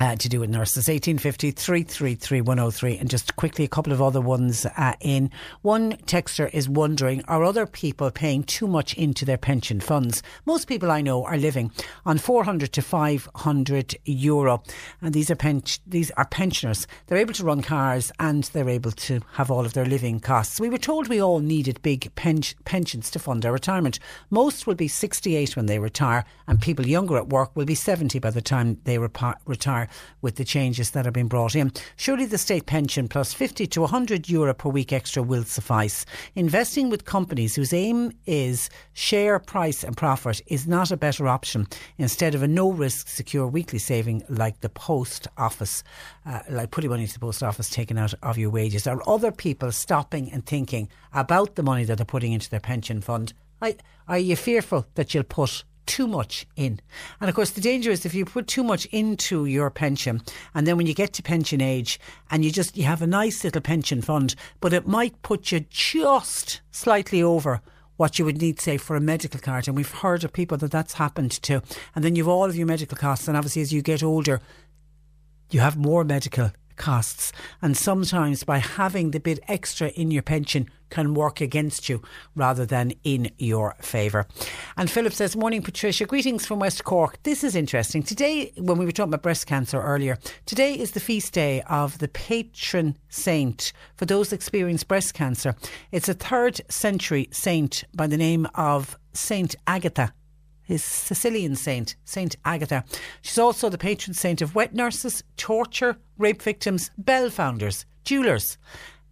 uh, to do with nurses. 1850 333 103. And just quickly, a couple of other ones uh, in. One texter is wondering are other people paying too much into their pension funds? Most people I know are living on 400 to 500 euro. And these are, pen- these are pensioners. They're able to run cars and they're able to have all of their living costs. We were told we all needed big pen- pensions to fund our retirement. Most will be 68 when they retire, and people younger at work will be 70 by the time they retire with the changes that have been brought in. Surely the state pension plus 50 to 100 euro per week extra will suffice. Investing with companies whose aim is share price and profit is not a better option instead of a no risk secure weekly saving like the post office, uh, like putting money into the post office taken out of your wages. Are other people stopping and thinking about the money that they're putting into their pension fund? I, are you fearful that you'll put too much in. And of course, the danger is if you put too much into your pension, and then when you get to pension age, and you just you have a nice little pension fund, but it might put you just slightly over what you would need, say, for a medical card. And we've heard of people that that's happened to. And then you've all of your medical costs, and obviously, as you get older, you have more medical costs. And sometimes by having the bit extra in your pension can work against you rather than in your favour. And Philip says, Morning, Patricia. Greetings from West Cork. This is interesting. Today, when we were talking about breast cancer earlier, today is the feast day of the patron saint for those experiencing breast cancer. It's a third century saint by the name of Saint Agatha his Sicilian saint, Saint Agatha. She's also the patron saint of wet nurses, torture, rape victims, bell founders, jewellers,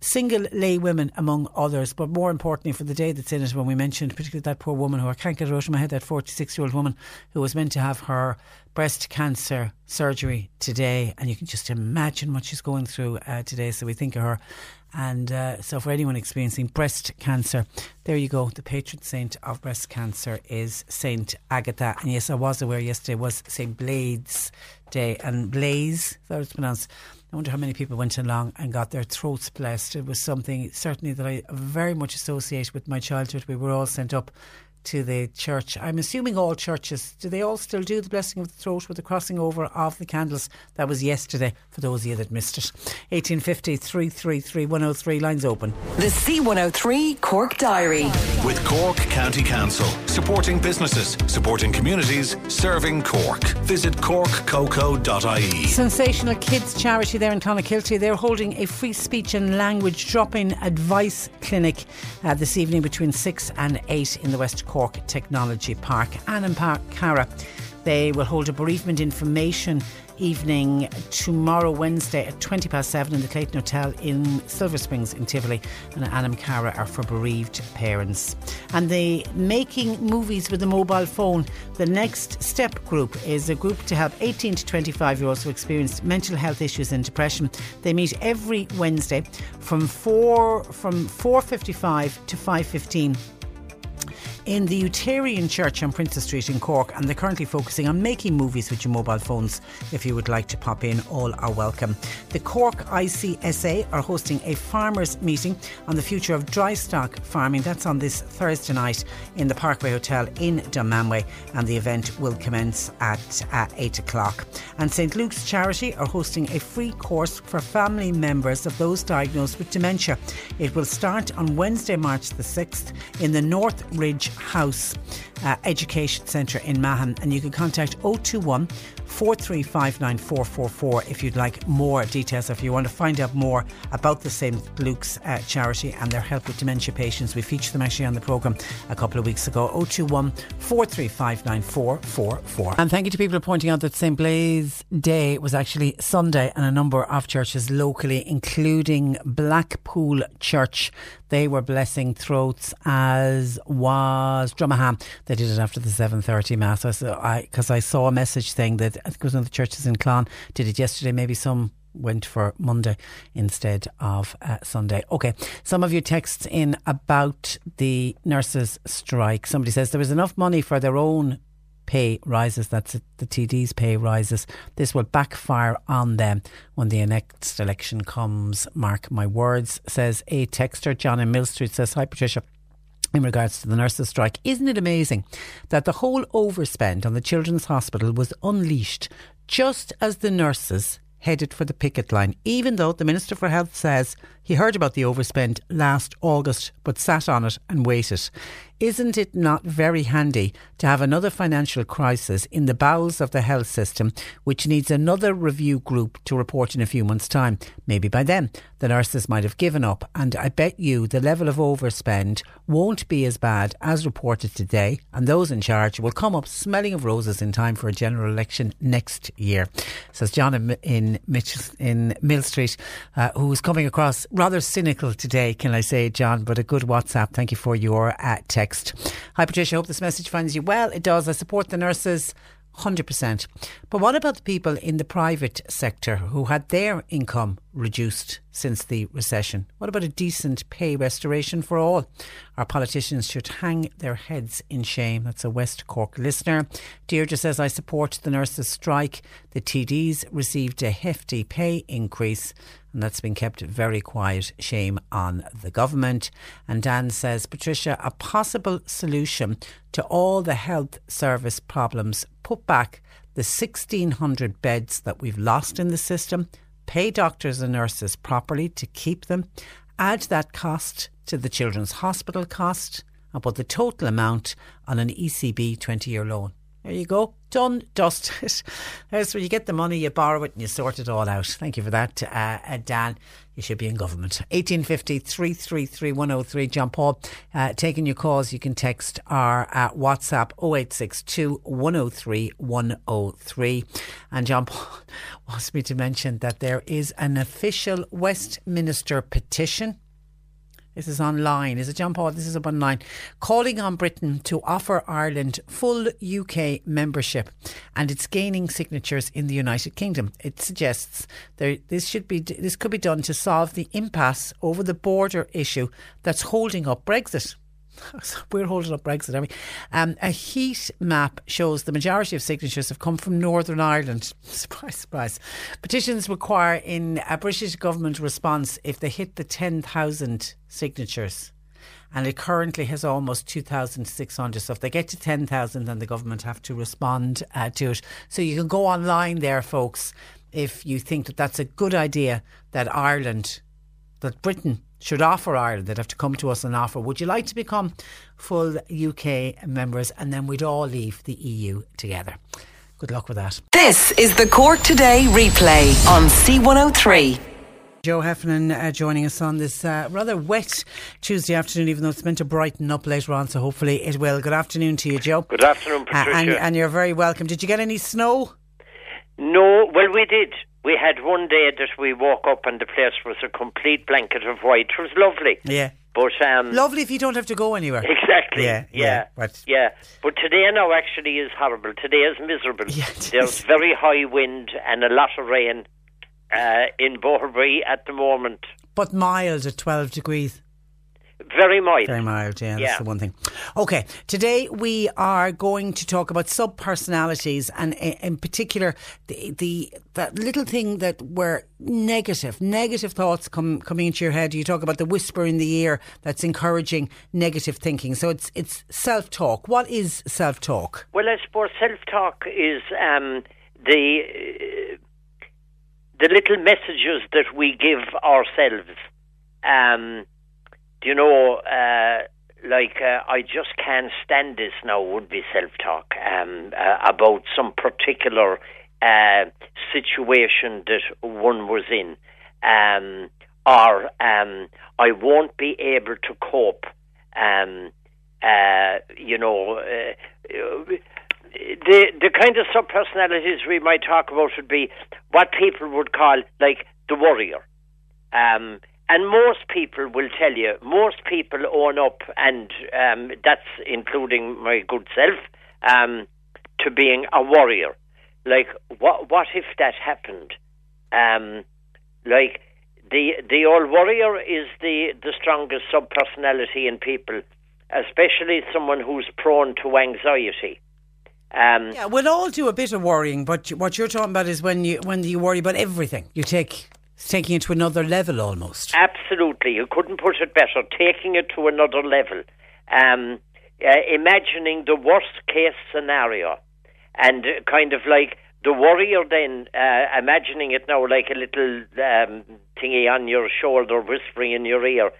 single lay women, among others. But more importantly, for the day that's in it, when we mentioned particularly that poor woman who I can't get it out of my head, that 46 year old woman who was meant to have her breast cancer surgery today. And you can just imagine what she's going through uh, today. So we think of her. And uh, so, for anyone experiencing breast cancer, there you go. The patron saint of breast cancer is Saint Agatha. And yes, I was aware yesterday was Saint Blaise Day. And Blaise, that was pronounced. I wonder how many people went along and got their throats blessed. It was something certainly that I very much associate with my childhood. We were all sent up to the church. I'm assuming all churches, do they all still do the blessing of the throat with the crossing over of the candles? That was yesterday for those of you that missed it. 1850 333 103, lines open. The C103 Cork Diary. With Cork County Council, supporting businesses, supporting communities, serving Cork. Visit corkcoco.ie. Sensational Kids Charity there in Clonakilty. They're holding a free speech and language drop in advice clinic uh, this evening between 6 and 8 in the West Cork Technology Park. Annan Park Cara. They will hold a bereavement information evening tomorrow, Wednesday at 20 past 7 in the Clayton Hotel in Silver Springs in Tivoli. And Anam Cara are for bereaved parents. And the Making Movies with a Mobile Phone, the next step group is a group to help 18 to 25 year olds who experience mental health issues and depression. They meet every Wednesday from 4 from 4.55 to 5.15 in the Utarian Church on Princes Street in Cork, and they're currently focusing on making movies with your mobile phones. If you would like to pop in, all are welcome. The Cork ICSA are hosting a farmers' meeting on the future of dry stock farming. That's on this Thursday night in the Parkway Hotel in Dunmanway, and the event will commence at uh, 8 o'clock. And St Luke's Charity are hosting a free course for family members of those diagnosed with dementia. It will start on Wednesday, March the 6th in the North Ridge House uh, Education Centre in Mahon, and you can contact 021 4359444 if you'd like more details, if you want to find out more about the St. Luke's uh, charity and their help with dementia patients. We featured them actually on the programme a couple of weeks ago. 021 4359444. And thank you to people pointing out that St. Blaise Day was actually Sunday and a number of churches locally, including Blackpool Church, they were blessing throats as was Dromahane. They did it after the 7.30 Mass. Because I, I, I saw a message saying that, I think it was one of the churches in Clon, did it yesterday, maybe some went for Monday instead of uh, Sunday. Okay, some of your texts in about the nurses' strike. Somebody says there was enough money for their own pay rises, that's the TD's pay rises, this will backfire on them when the next election comes. Mark my words, says a texter. John in Millstreet says, Hi Patricia in regards to the nurses' strike. Isn't it amazing that the whole overspend on the Children's Hospital was unleashed just as the nurses headed for the picket line, even though the Minister for Health says he heard about the overspend last August but sat on it and waited. Isn't it not very handy to have another financial crisis in the bowels of the health system, which needs another review group to report in a few months' time? Maybe by then the nurses might have given up, and I bet you the level of overspend won't be as bad as reported today, and those in charge will come up smelling of roses in time for a general election next year, says John in, in, Mitch, in Millstreet, uh, who is coming across rather cynical today, can I say, John, but a good WhatsApp. Thank you for your uh, text. Hi, Patricia. Hope this message finds you well. It does. I support the nurses. 100%. But what about the people in the private sector who had their income reduced since the recession? What about a decent pay restoration for all? Our politicians should hang their heads in shame. That's a West Cork listener. Deirdre says, I support the nurses' strike. The TDs received a hefty pay increase and that's been kept very quiet. Shame on the government. And Dan says, Patricia, a possible solution to all the health service problems, put back the 1,600 beds that we've lost in the system, pay doctors and nurses properly to keep them, add that cost to the children's hospital cost, and put the total amount on an ECB 20 year loan. There you go. Done, dusted. That's where you get the money, you borrow it, and you sort it all out. Thank you for that, uh, uh, Dan. You should be in government. 1850 333 103. John Paul, uh, taking your calls. You can text our uh, WhatsApp 0862 103 103. And John Paul wants me to mention that there is an official Westminster petition this is online. Is it John Paul? This is up online. Calling on Britain to offer Ireland full UK membership, and it's gaining signatures in the United Kingdom. It suggests there this should be this could be done to solve the impasse over the border issue that's holding up Brexit. We're holding up Brexit, we? Um, a heat map shows the majority of signatures have come from Northern Ireland. Surprise, surprise. Petitions require in a British government response if they hit the 10,000 signatures. And it currently has almost 2,600. So if they get to 10,000, then the government have to respond uh, to it. So you can go online there, folks, if you think that that's a good idea that Ireland, that Britain should offer Ireland. They'd have to come to us and offer, would you like to become full UK members? And then we'd all leave the EU together. Good luck with that. This is the Cork Today replay on C103. Joe Heffernan uh, joining us on this uh, rather wet Tuesday afternoon, even though it's meant to brighten up later on, so hopefully it will. Good afternoon to you, Joe. Good afternoon, Patricia. Uh, and, and you're very welcome. Did you get any snow? No, well, we did. We had one day that we woke up and the place was a complete blanket of white. It was lovely. Yeah. But um, lovely if you don't have to go anywhere. Exactly. Yeah, yeah, yeah. But, yeah. But today now actually is horrible. Today is miserable. Yeah, There's very high wind and a lot of rain uh, in Boherbue at the moment. But mild at 12 degrees. Very mild. Very mild, yeah, Yeah. that's the one thing. Okay, today we are going to talk about sub personalities and in particular the, the that little thing that were negative, negative thoughts come coming into your head. You talk about the whisper in the ear that's encouraging negative thinking. So it's it's self talk. What is self talk? Well, I suppose self-talk is um, the uh, the little messages that we give ourselves. Um, you know, uh, like uh, I just can't stand this now would be self-talk um, uh, about some particular uh, situation that one was in, um, or um, I won't be able to cope. Um, uh, you know, uh, the the kind of subpersonalities we might talk about would be what people would call like the worrier. And most people will tell you, most people own up, and um, that's including my good self, um, to being a worrier. Like, what what if that happened? Um, like the the old worrier is the the strongest subpersonality in people, especially someone who's prone to anxiety. Um, Yeah, we'll all do a bit of worrying, but what you're talking about is when you when you worry about everything. You take taking it to another level almost. Absolutely, you couldn't put it better. Taking it to another level, um, uh, imagining the worst case scenario, and uh, kind of like the worrier. Then uh, imagining it now like a little um, thingy on your shoulder, whispering in your ear.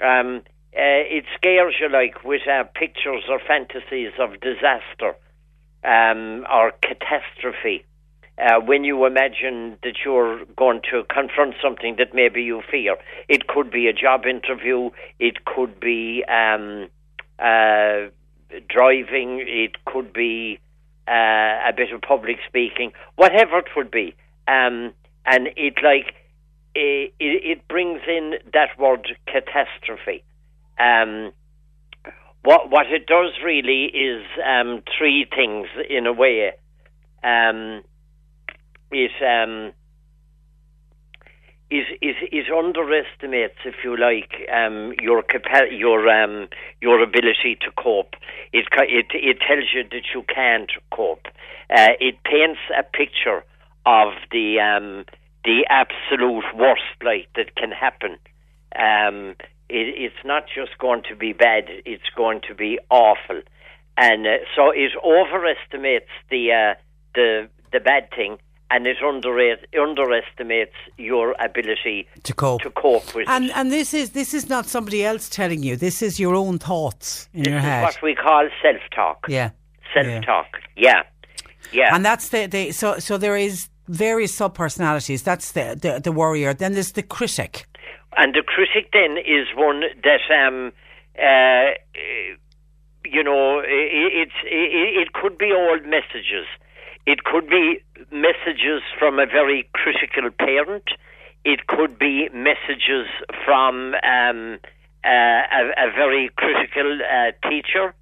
Um, uh, it scares you like with uh, pictures or fantasies of disaster um, or catastrophe. Uh, when you imagine that you're going to confront something that maybe you fear, it could be a job interview, it could be um, uh, driving, it could be uh, a bit of public speaking, whatever it would be. Um, and it like it, it brings in that word catastrophe. Um, what what it does really is um, three things in a way. It um, it, it, it underestimates, if you like, um, your capa- your um, your ability to cope. It it it tells you that you can't cope. Uh, it paints a picture of the um, the absolute worst, like that can happen. Um, it, it's not just going to be bad; it's going to be awful, and uh, so it overestimates the uh, the the bad thing, and it underrate, underestimates your ability to cope to cope with. And it. and this is this is not somebody else telling you. This is your own thoughts in This your is head. what we call self-talk. Yeah. Self-talk. Yeah. Yeah. And that's the, the so so there is various sub personalities. That's the, the the worrier. Then there's the critic. And the critic then is one that, um, uh, you know, it, it's it, it could be old messages. It could be messages from a very critical parent. It could be messages from um, uh, a, a very critical uh, teacher.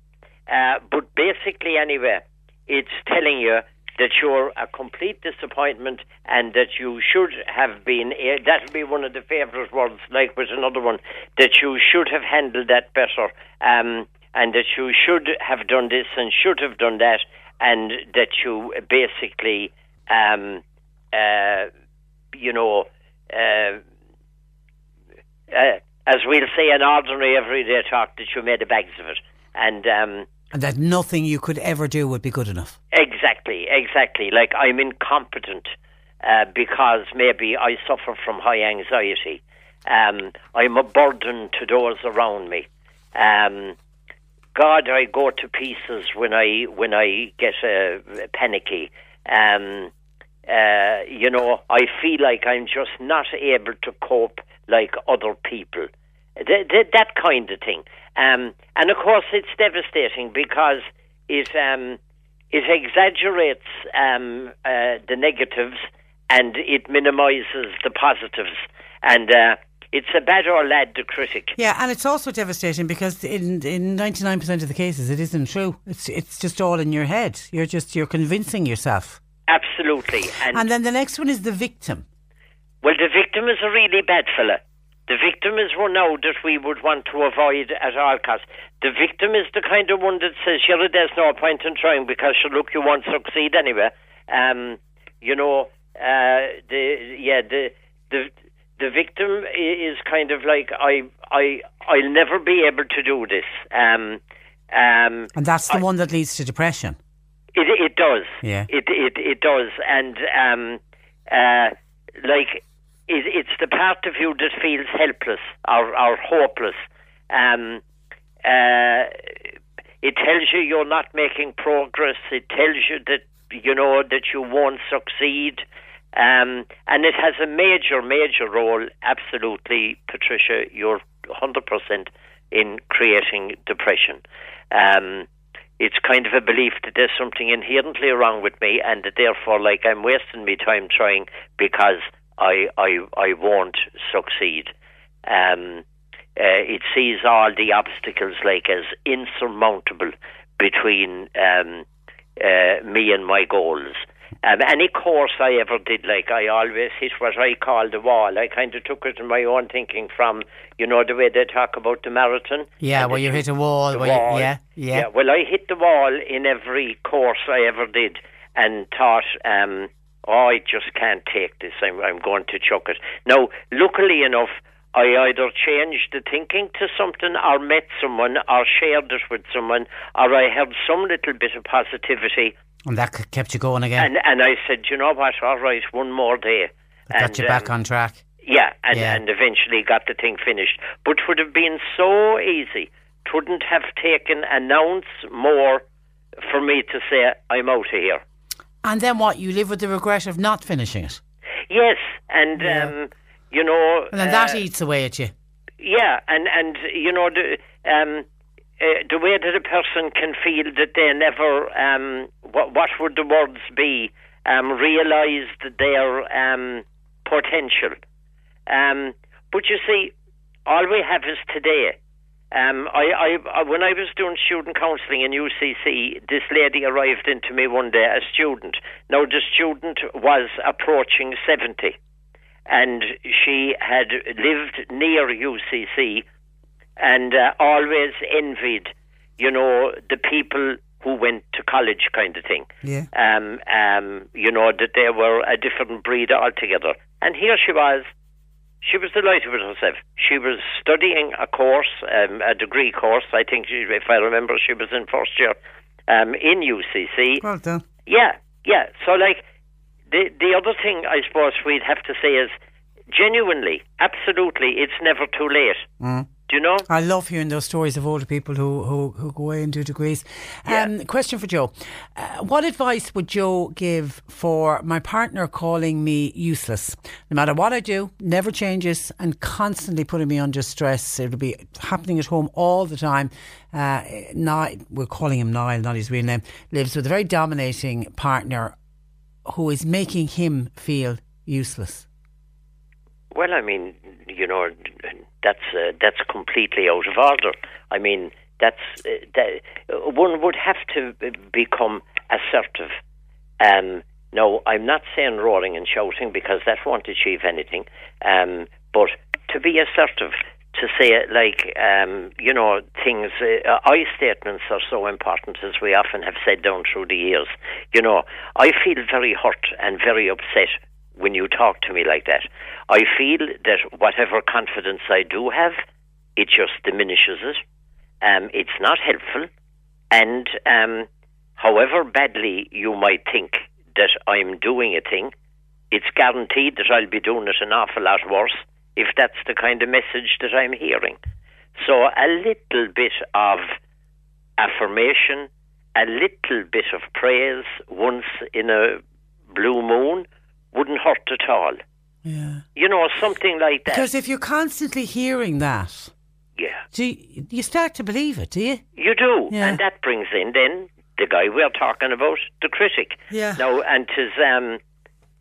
Uh, but basically, anyway, it's telling you that you're a complete disappointment and that you should have been, uh, that would be one of the favourite words, like with another one, that you should have handled that better um, and that you should have done this and should have done that and that you basically, um, uh, you know, uh, uh, as we'll say in ordinary everyday talk, that you made a bags of it. And um, And that nothing you could ever do would be good enough. Exactly, exactly. Like I'm incompetent uh, because maybe I suffer from high anxiety. Um, I'm a burden to those around me. Um, God, I go to pieces when I when I get uh, panicky. Um, uh, you know, I feel like I'm just not able to cope like other people. Th- th- that kind of thing. Um, and of course, it's devastating because it um, it exaggerates um, uh, the negatives and it minimises the positives. And uh, it's a bad or lad, the critic. Yeah, and it's also devastating because in in ninety nine percent of the cases it isn't true. It's it's just all in your head. You're just you're convincing yourself. Absolutely. And, And then the next one is the victim. well, the victim is a really bad fella. The victim is one now that we would want to avoid at all costs. The victim is the kind of one that says, "Sure, there's no point in trying because, sure, look, you won't succeed anyway." Um, you know, uh, the yeah, the the the victim is kind of like, "I I I'll never be able to do this." Um, um, And that's the one that leads to depression. it it does. Yeah. It it it does, and um, uh, like it, it's the part of you that feels helpless or or hopeless. Um, uh, it tells you you're not making progress. It tells you that you know, that you won't succeed. Um, and it has a major, major role, absolutely, Patricia, you're 100% in creating depression. Um, it's kind of a belief that there's something inherently wrong with me and that therefore, like, I'm wasting my time trying because I, I, I won't succeed. Um, uh, it sees all the obstacles like as insurmountable between um, uh, me and my goals. Um, any course I ever did, like I always hit what I call the wall. I kind of took it in my own thinking from, you know, the way they talk about the marathon. Yeah, well, you hit a wall. Where you- wall. yeah, yeah. Well, I hit the wall in every course I ever did, and thought, um, oh, I just can't take this. I'm, I'm going to chuck it. Now, luckily enough, I either changed the thinking to something, or met someone, or shared it with someone, or I had some little bit of positivity, And that kept you going again. and and I said, you know what? All right, one more day. Got and, you back um, on track. yeah, and, Yeah. and eventually got the thing finished. But it would have been so easy. It wouldn't have taken an ounce more for me to say, I'm out of here. And then what? You live with the regret of not finishing it. Yes, and, um, you know. And then that uh, eats away at you. Yeah, and, and you know, the, um, uh, the way that a person can feel that they never, um, what, what would the words be, um, realised their um, potential. Um, but you see, all we have is today. Um, I, I, when I was doing student counselling in UCC, this lady arrived into me one day, a student. Now, the student was approaching 70, and she had lived near UCC and uh, always envied, you know, the people who went to college kind of thing. Yeah. Um, um, you know, that they were a different breed altogether. And here she was. She was delighted with herself. She was studying a course, um, a degree course. I think, she, if I remember, she was in first year um, in UCC. Well done. Yeah, yeah. So, like, the the other thing I suppose we'd have to say is, genuinely, absolutely, it's never too late. Mm. Do you know? I love hearing those stories of older people who, who, who go away and do degrees. Um, question for Joe. Uh, what advice would Joe give for my partner calling me useless? No matter what I do, never changes and constantly putting me under stress. It'll be happening at home all the time. Uh, Ni- we're calling him Niall, not his real name. Lives with a very dominating partner who is making him feel useless. Well, I mean, you know, that's uh, that's completely out of order. I mean, that's uh, that, uh, one would have to become assertive. Um, no, I'm not saying roaring and shouting because that won't achieve anything. Um, but to be assertive, to say it like um, you know things. Uh, I statements are so important, as we often have said down through the years. You know, I feel very hurt and very upset when you talk to me like that. I feel that whatever confidence I do have, it just diminishes it. Um, it's not helpful, and um, however badly you might think that I'm doing a thing, it's guaranteed that I'll be doing it an awful lot worse if that's the kind of message that I'm hearing. So a little bit of affirmation, a little bit of praise once in a blue moon wouldn't hurt at all. Yeah. You know, something like that. Because if you're constantly hearing that, yeah. do you, you start to believe it, do you? You do. Yeah. And that brings in then the guy we're talking about, the critic. Yeah. Now, and tis, um,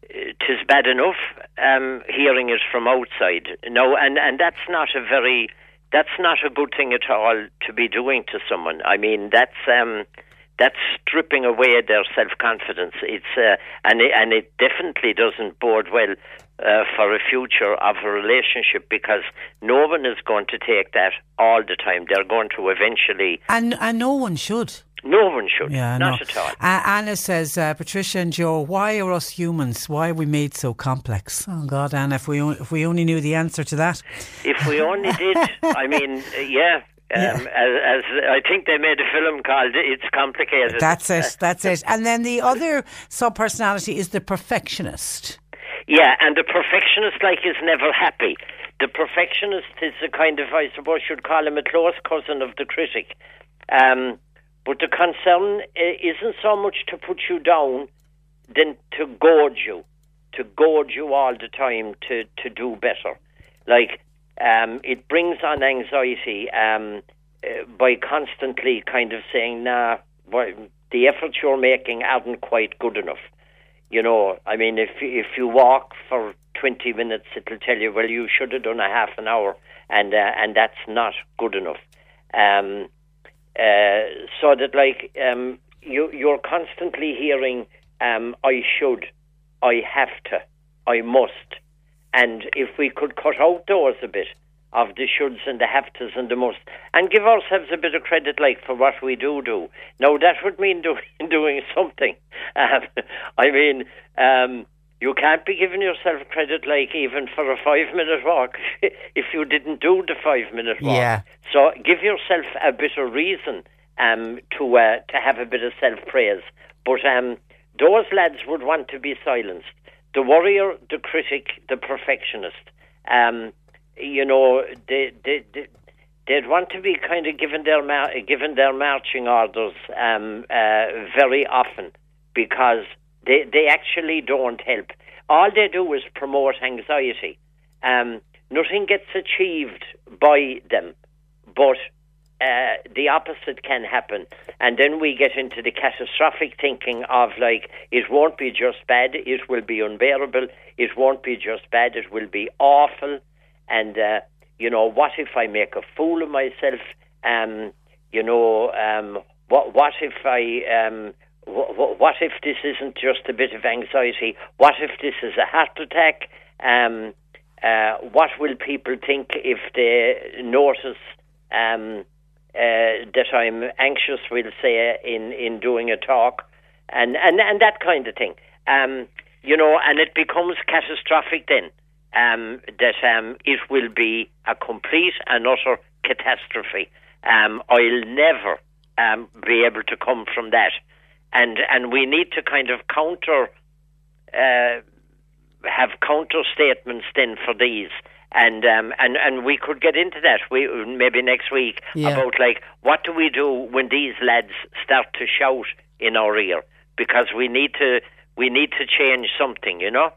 tis bad enough um, hearing it from outside. No, and, and that's not a very, that's not a good thing at all to be doing to someone. I mean, that's, um, that's stripping away their self confidence. It's uh, and it, and it definitely doesn't bode well uh, for a future of a relationship because no one is going to take that all the time. They're going to eventually. And and no one should. No one should. Yeah, not no. at all. Uh, Anna says, uh, Patricia and Joe, why are us humans? Why are we made so complex? Oh God, Anna, if we on, if we only knew the answer to that. If we only did, I mean, yeah. Um, as, as I think they made a film called "It's Complicated." That's it. That's it. And then the other sub personality is the perfectionist. Yeah, and the perfectionist, like, is never happy. The perfectionist is a kind of, I suppose, you'd call him a close cousin of the critic. Um, but the concern uh, isn't so much to put you down than to goad you, to goad you all the time to to do better. Like um, it brings on anxiety um, uh, by constantly kind of saying, "Nah, the efforts you're making aren't quite good enough." You know, I mean, if if you walk for twenty minutes, it'll tell you, "Well, you should have done a half an hour," and uh, and that's not good enough. Um, uh, so that like um, you you're constantly hearing, um, "I should," "I have to," "I must," and if we could cut out those a bit of the shoulds and the have tos and the must, and give ourselves a bit of credit, like for what we do do. Now that would mean do, doing something. Um, I mean, um, you can't be giving yourself credit, like even for a five-minute walk, if you didn't do the five-minute walk. Yeah. So give yourself a bit of reason um, to uh, to have a bit of self-praise. But um, those lads would want to be silenced. The worrier, the critic, the perfectionist. Um, you know, they, they, they, they'd want to be kind of given their given their marching orders um, uh, very often because they they actually don't help. All they do is promote anxiety. Um, nothing gets achieved by them, but uh, the opposite can happen. And then we get into the catastrophic thinking of like, it won't be just bad, it will be unbearable, it won't be just bad, it will be awful. And, uh, you know, what if I make a fool of myself? Um, you know, um, what, what if I, um, what, if this isn't just a bit of anxiety? What if this is a heart attack? Um, uh, what will people think if they notice um, uh, that I'm anxious, we'll say, in, in doing a talk, and, and, and that kind of thing. Um, you know, and it becomes catastrophic then. Um, that um, it will be a complete and utter catastrophe. Um, I'll never um, be able to come from that, and and we need to kind of counter, uh, have counter statements then for these and um, and and we could get into that we maybe next week Yeah. about like what do we do when these lads start to shout in our ear because we need to we need to change something you know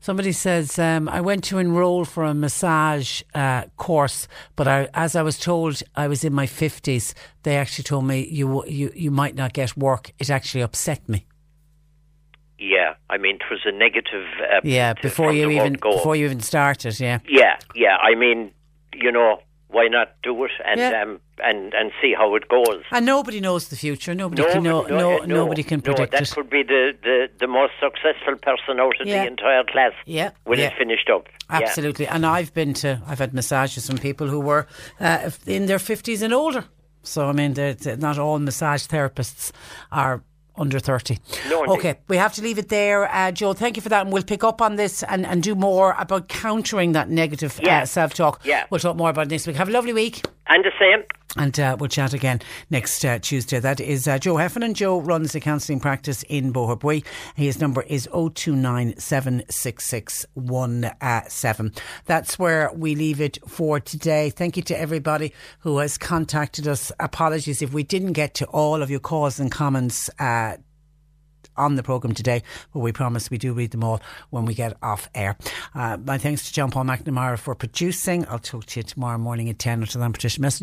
Somebody says, um, I went to enrol for a massage uh, course, but I, as I was told I was in my 50s, they actually told me you, you, you might not get work. It actually upset me. Yeah I mean it was a negative uh, Yeah, before you even word go. before you even started, yeah. yeah yeah I mean you know why not do it and Yeah. um, and and see how it goes And nobody knows the future. Nobody can know. no, No, nobody can no, predict that it. could be the, the, the most successful person out of Yeah. the entire class Yeah, when yeah. it's finished up. Yeah. Absolutely. And I've been to, I've had massages from people who were uh, in their 50s and older. So, I mean, they're, they're not all massage therapists are under 30. No, indeed. okay, we have to leave it there. Uh, Joe, thank you for that. And we'll pick up on this and, and do more about countering that negative Yeah. uh, self talk. Yeah. We'll talk more about it next week. Have a lovely week. And the same. And uh, we'll chat again next uh, Tuesday. That is uh, Joe Heffernan. Joe runs a counselling practice in Boherbue. His number is 02976617. That's where we leave it for today. Thank you to everybody who has contacted us. Apologies if we didn't get to all of your calls and comments. Uh, on the programme today, but we promise we do read them all when we get off air. Uh, my thanks to John Paul McNamara for producing. I'll talk to you tomorrow morning at 10 until then, Patricia Messinger.